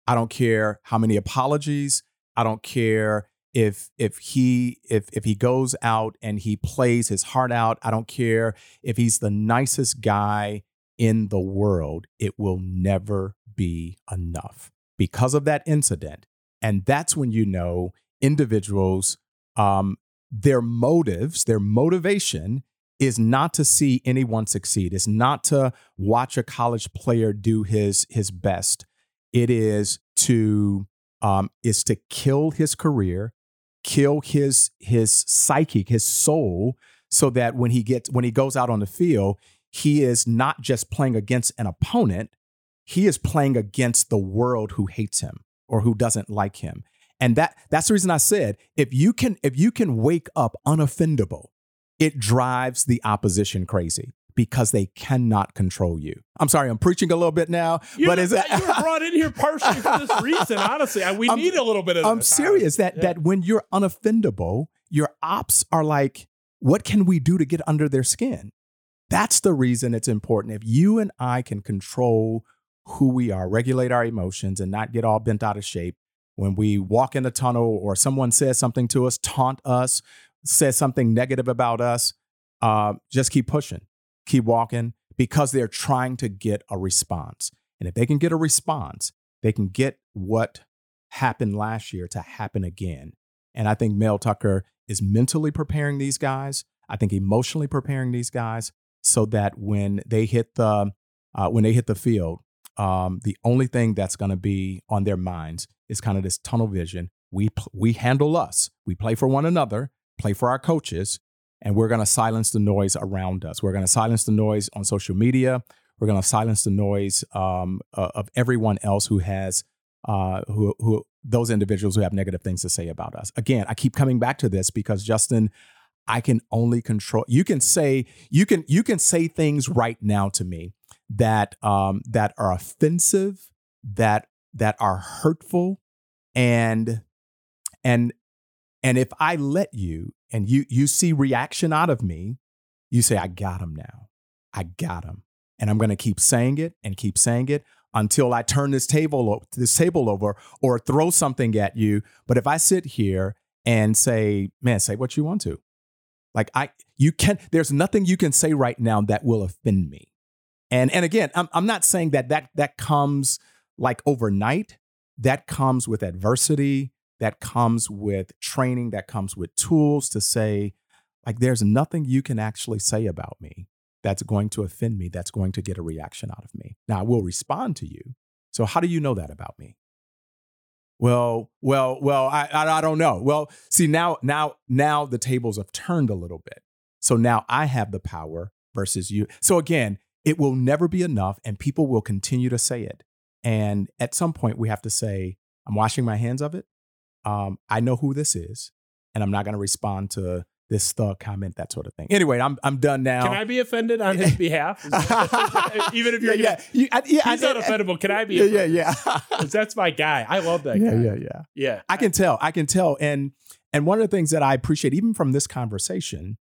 I don't care how many apologies. I don't care if if he if if he goes out and he plays his heart out. I don't care if he's the nicest guy in the world. It will never be enough because of that incident. And that's when you know individuals um, their motives, their motivation is not to see anyone succeed. It's not to watch a college player do his his best. It is to um, is to kill his career, kill his his psychic, his soul, so that when he gets when he goes out on the field, he is not just playing against an opponent. He is playing against the world who hates him or who doesn't like him. And that that's the reason I said if you can if you can wake up unoffendable it drives the opposition crazy because they cannot control you. I'm sorry, I'm preaching a little bit now,
you
but is
that you were brought in here partially for this reason? Honestly, we I'm, need a little bit of.
I'm serious that yeah. that when you're unoffendable, your ops are like, what can we do to get under their skin? That's the reason it's important. If you and I can control who we are, regulate our emotions, and not get all bent out of shape when we walk in a tunnel or someone says something to us, taunt us, says something negative about us, uh, just keep pushing, keep walking, because they're trying to get a response. And if they can get a response, they can get what happened last year to happen again. And I think Mel Tucker is mentally preparing these guys. I think emotionally preparing these guys so that when they hit the uh, when they hit the field, um, the only thing that's going to be on their minds is kind of this tunnel vision. We we handle us. We play for one another play for our coaches, and we're going to silence the noise around us. We're going to silence the noise on social media. We're going to silence the noise um, uh, of everyone else who has uh, who who those individuals who have negative things to say about us. Again, I keep coming back to this because Justin, I can only control. You can say you can you can say things right now to me that um, that are offensive, that that are hurtful, and and and if I let you and you you see reaction out of me, you say I got him now. I got him. And I'm going to keep saying it and keep saying it until I turn this table this table over or throw something at you. But if I sit here and say, "Man, say what you want to." Like I you can there's nothing you can say right now that will offend me. And and again, I'm I'm not saying that that that comes like overnight. That comes with adversity, that comes with training, that comes with tools to say like there's nothing you can actually say about me that's going to offend me, that's going to get a reaction out of me. Now, I will respond to you. So, how do you know that about me? Well, well, well, I, I, I don't know. Well, see now, now, now the tables have turned a little bit. So now I have the power versus you. So again, it will never be enough, and people will continue to say it. And at some point, we have to say, "I'm washing my hands of it. Um, I know who this is, and I'm not going to respond to this thug comment, that sort of thing. Anyway, I'm I'm done now.
Can I be offended on his behalf? Even if you're
yeah, yeah, you, I, yeah
he's
I,
not offendable. Can I be?
Yeah,
offended?
yeah, yeah.
that's my guy. I love that
yeah,
guy.
yeah, yeah.
yeah.
I can tell. I can tell. And and one of the things that I appreciate, even from this conversation,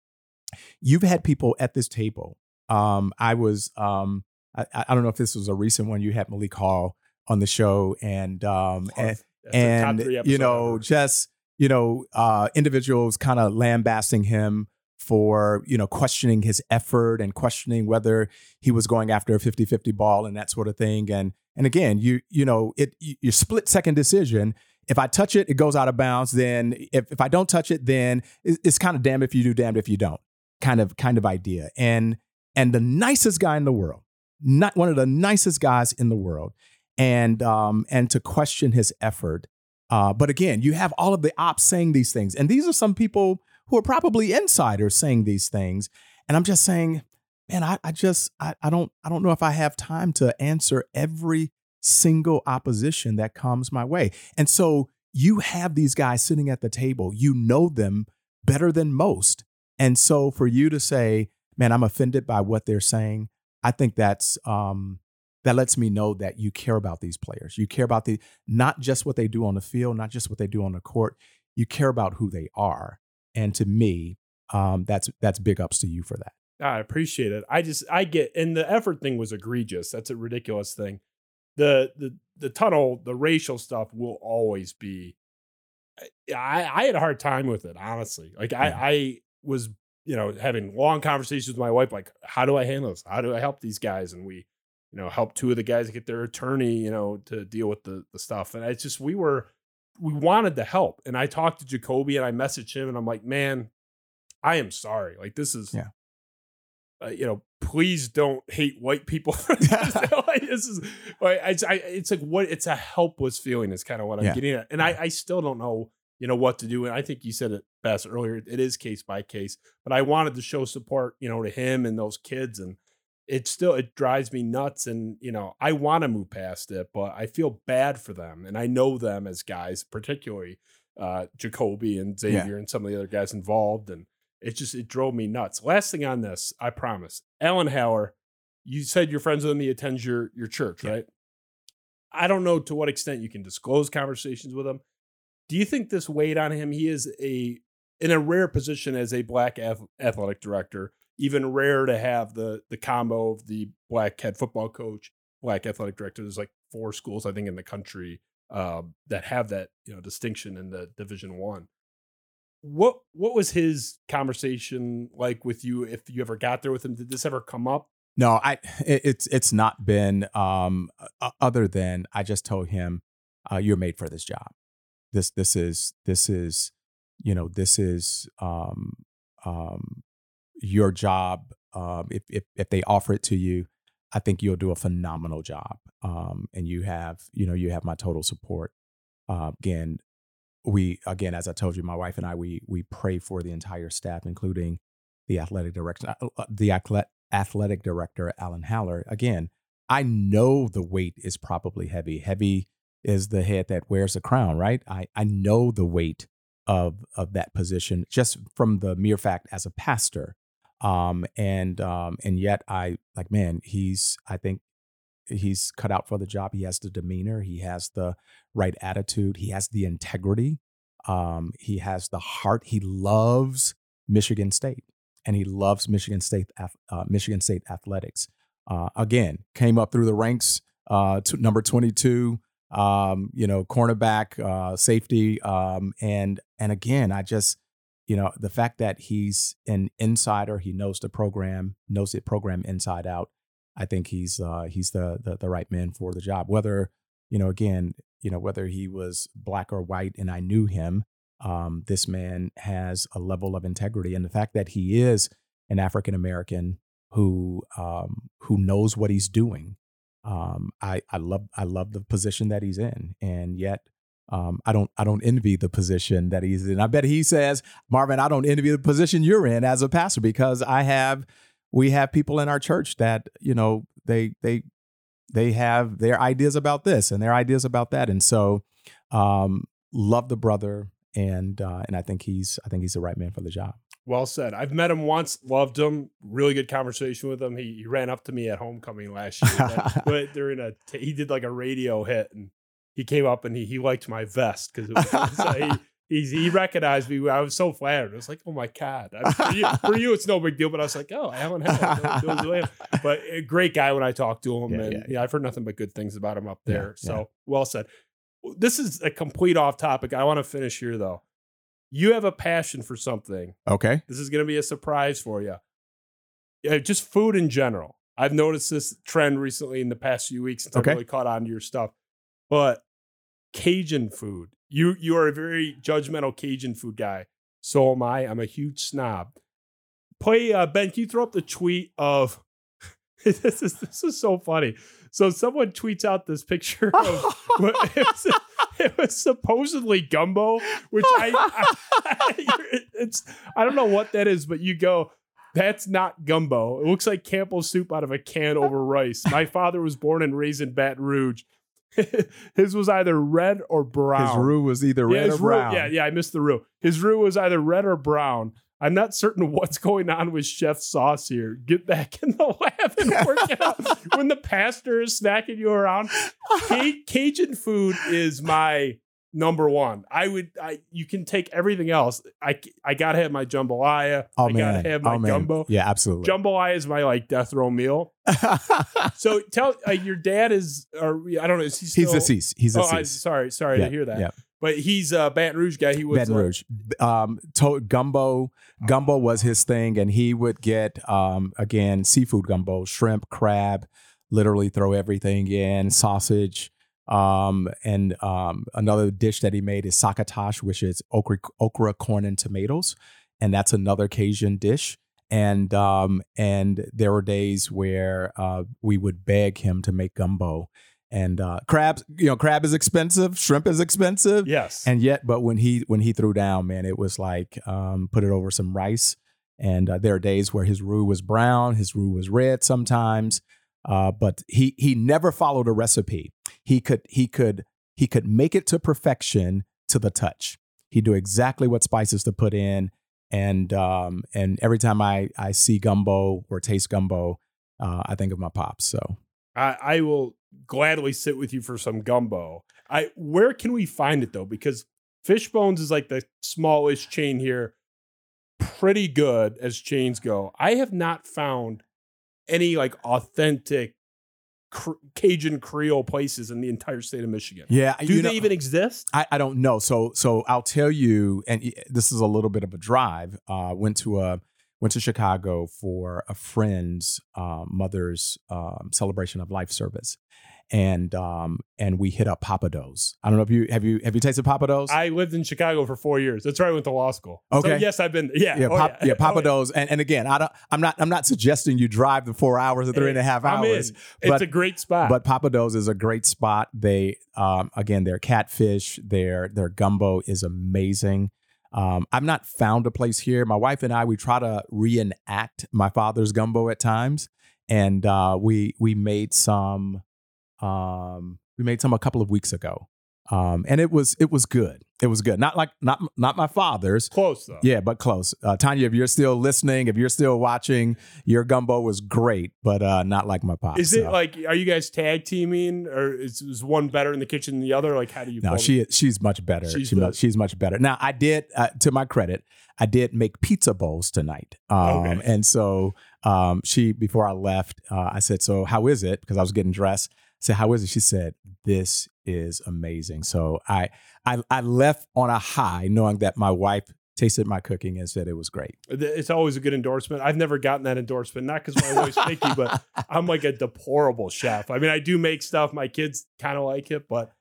you've had people at this table. Um, I was um, I, I don't know if this was a recent one. You had Malik Hall on the show, and um, and
That's
and you know just you know uh, individuals kind of lambasting him for you know questioning his effort and questioning whether he was going after a 50-50 ball and that sort of thing. And and again you you know it you- your split second decision if i touch it it goes out of bounds then if, if i don't touch it then it- it's kind of damn if you do damned if you don't kind of kind of idea. And and the nicest guy in the world not one of the nicest guys in the world and um and to question his effort. Uh but again you have all of the ops saying these things and these are some people who are probably insiders saying these things and i'm just saying man i, I just I, I don't i don't know if i have time to answer every single opposition that comes my way. And so you have these guys sitting at the table. You know them better than most. And so for you to say man i'm offended by what they're saying i think that's um that lets me know that you care about these players you care about the not just what they do on the field not just what they do on the court you care about who they are and to me um, that's that's big ups to you for that
I appreciate it. I just I get and the effort thing was egregious. That's a ridiculous thing. The the the tunnel, the racial stuff will always be. I I had a hard time with it, honestly. Like I
Yeah.
I was you know having long conversations with my wife, like how do I handle this? How do I help these guys? And we you know help two of the guys get their attorney, you know, to deal with the the stuff. And it's just we were we wanted to help. And I talked to Jacoby and I messaged him and I'm like, man, I am sorry. Like this is
Yeah.
uh, you know, please don't hate white people. like, this is, like, it's, I, it's like what it's a helpless feeling is kind of what I'm
Yeah.
getting at, and I, I still don't know, you know, what to do. And I think you said it best earlier. It is case by case, but I wanted to show support, you know, to him and those kids, and it still it drives me nuts. And you know, I want to move past it, but I feel bad for them, and I know them as guys, particularly uh, Jacoby and Xavier and some of the other guys involved, and it just it drove me nuts. Last thing on this, I promise. Alan Haller, you said you're friends with him. He attends your your church,
Yeah.
right? I don't know to what extent you can disclose conversations with him. Do you think this weighed on him? He is a in a rare position as a black ath- athletic director. Even rare to have the the combo of the black head football coach, black athletic director. There's like four schools I think in the country um, that have that you know distinction in the Division One. What what was his conversation like with you if you ever got there with him? Did this ever come up?
No i it, it's it's not been um other than i just told him uh, you're made for this job. This this is this is you know this is um um your job um if if if they offer it to you i think you'll do a phenomenal job um and you have you know you have my total support. Uh, again we again as i told you my wife and i we we pray for the entire staff including the athletic director uh, uh, the athletic director alan haller. Again i know the weight is probably heavy. Heavy is the head that wears the crown right? I i know the weight of of that position just from the mere fact as a pastor. Um, and um, and yet I like man, he's I think he's cut out for the job. He has the demeanor, he has the right attitude, he has the integrity, um, he has the heart. He loves Michigan State, and he loves Michigan State uh, Michigan State athletics. Uh, again, came up through the ranks, uh, to number twenty two. Um, you know, cornerback, uh, safety, um, and and again, I just you know the fact that he's an insider, he knows the program, knows the program inside out. I think he's uh, he's the, the the right man for the job. Whether you know, again, you know, whether he was black or white, and I knew him, um, this man has a level of integrity, and the fact that he is an African American who um, who knows what he's doing. Um, I I love I love the position that he's in, and yet um, I don't I don't envy the position that he's in. I bet he says, Marvin, I don't envy the position you're in as a pastor because I have we have people in our church that you know they they they have their ideas about this and their ideas about that, and so um, love the brother, and uh, and I think he's I think he's the right man for the job.
Well said. I've met him once, loved him, really good conversation with him. He, he ran up to me at homecoming last year, but during a he did like a radio hit, and he came up and he he liked my vest because uh, he He's, he recognized me. I was so flattered. I was like, oh my God. I for, you, for, you, it's no big deal. But I was like, oh, Alan Hell. but a great guy when I talked to him. Yeah, and yeah, yeah, I've heard nothing but good things about him up there. so well said. This is a complete off topic. I want to finish here though. You have a passion for something.
Okay.
This is going to be a surprise for you. Yeah, just food in general. I've noticed this trend recently in the past few weeks since okay. I've really caught on to your stuff. But Cajun food you you are a very judgmental Cajun food guy. So am I. I'm a huge snob. Play uh, Ben. Can you throw up the tweet of this is this is so funny. So someone tweets out this picture of it, was, it was supposedly gumbo, which I, I it's I don't know what that is, but you go. That's not gumbo. It looks like Campbell's soup out of a can over rice. My father was born and raised in Baton Rouge. his was either red or brown.
His roux was either red
yeah,
or brown.
Roux, yeah, yeah, I missed the roux. His roux was either red or brown. I'm not certain what's going on with Chef Sauce here. Get back in the lab and work it out. when the pastor is snacking you around, Cajun food is my number one. I would. I you can take everything else. I I gotta have my jambalaya.
Oh
I
man.
gotta have my
oh,
gumbo.
Yeah, absolutely.
Jambalaya is my like death row meal. so tell uh, your dad is. Or I don't know. Is he still,
he's deceased. He's deceased. Oh, I,
sorry, sorry
yeah,
to hear that.
Yeah.
But he's a Baton Rouge guy. He was
Baton
uh,
Rouge. Um, to, gumbo, gumbo was his thing, and he would get um again seafood gumbo, shrimp, crab, literally throw everything in, sausage, um, and um, another dish that he made is succotash, which is okra, okra, corn, and tomatoes, and that's another Cajun dish. And um, and there were days where uh, we would beg him to make gumbo, and uh, crabs. You know, crab is expensive, shrimp is expensive.
Yes,
and yet, but when he when he threw down, man, it was like um, put it over some rice. And uh, there are days where his roux was brown, his roux was red sometimes. Uh, but he he never followed a recipe. He could he could he could make it to perfection to the touch. He knew exactly what spices to put in, and um, and every time I I see gumbo or taste gumbo, uh, I think of my pops. So
I, I will gladly sit with you for some gumbo. I where can we find it though? Because Fishbones is like the smallest chain here, pretty good as chains go. I have not found any like authentic Cajun Creole places in the entire state of Michigan.
Yeah,
do they know, even exist?
I, I don't know. So so I'll tell you, and this is a little bit of a drive. Uh, went to a went to Chicago for a friend's uh, mother's um, celebration of life service, and um and we hit up Pappadeaux. I don't know if you have you have you tasted Pappadeaux?
I lived in Chicago for four years. That's where I went to law school.
Okay.
So yes, I've been. Yeah.
Yeah.
Oh,
pop,
yeah.
yeah Pappadeaux. And, and again, I don't. I'm not. I'm not suggesting you drive the four hours or three and a half hours.
But, it's a great spot.
But Pappadeaux is a great spot. They um again, their catfish, their their gumbo is amazing. Um, I've not found a place here. My wife and I, we try to reenact my father's gumbo at times, and uh, we we made some um, we made some a couple of weeks ago, um, and it was it was good. It was good. Not like not not my father's.
Close though.
Yeah, but close. Uh, Tanya, if you're still listening, if you're still watching, your gumbo was great, but uh, not like my pop.
Is it like are you guys tag teaming or is, is one better in the kitchen than the other? Like how do you?
No, she she's much better.
She's
She
the-
mu- she's much better. Now, I did, uh, to my credit, I did make pizza bowls tonight. Um,
Okay.
And so um, she, before I left, uh, I said, "So how is it?" Because I was getting dressed. Said, "How is it?" She said, "This is amazing." So I I, I left on a high, knowing that my wife tasted my cooking and said it was great.
It's always a good endorsement. I've never gotten that endorsement, not because my wife's picky, but I'm like a deplorable chef. I mean, I do make stuff. My kids kind of like it, but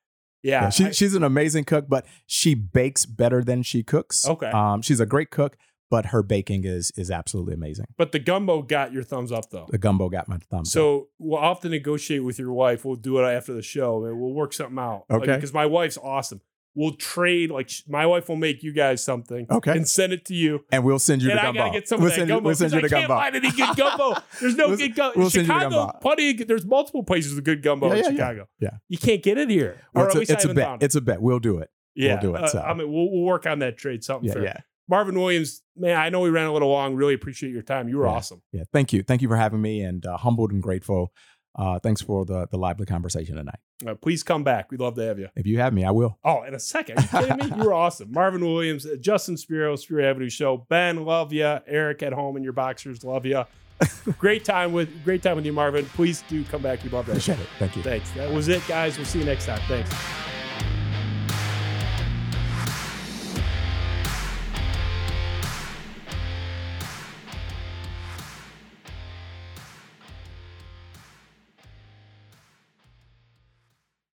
yeah,
Yeah, she,
I-
she's an amazing cook, but she bakes better than she cooks.
Okay.
Um, she's a great cook, but her baking is is absolutely amazing.
but the gumbo got your thumbs up though.
The gumbo got my thumbs up.
So we'll have to negotiate with your wife. We'll do it after the show. and We'll work something out.
Okay.
Because my wife's awesome. We'll trade. Like my wife will make you guys something.
Okay.
And send it to you.
and we'll send you
and
the
I
gumbo.
gotta get some
we'll
of that
send
gumbo.
You, we'll send you the
I can't
gumbo.
find any good gumbo. There's no
We'll-
good gumbo.
we'll send you the
Chicago,
gumbo.
plenty. of- There's multiple places with good gumbo
Yeah,
in
yeah, yeah.
Chicago.
Yeah.
You can't get it here.
Well,
or
it's a, it's a bet.
it.
It's a bet. We'll do it.
Yeah, we'll
do it,
uh,
so.
I mean, we'll, we'll work on that trade. Something
Yeah,
fair.
yeah,
Marvin Williams, man, I know we ran a little long. Really appreciate your time. You were
Yeah.
awesome.
yeah. Thank you. Thank you for having me, and uh, humbled and grateful. Uh, thanks for the the lively conversation tonight.
Uh, please come back. We'd love to have you.
If you have me, I will.
Oh, in a second. Are you kidding me? You were awesome. Marvin Williams, uh, Justin Spiro, Spiro Avenue Show. Ben, love you. Eric at home and your boxers, love you. great time with great time with you, Marvin. Please do come back. We'd love that.
Appreciate it. Thank you.
Thanks. That was it, guys. We'll see you next time. Thanks.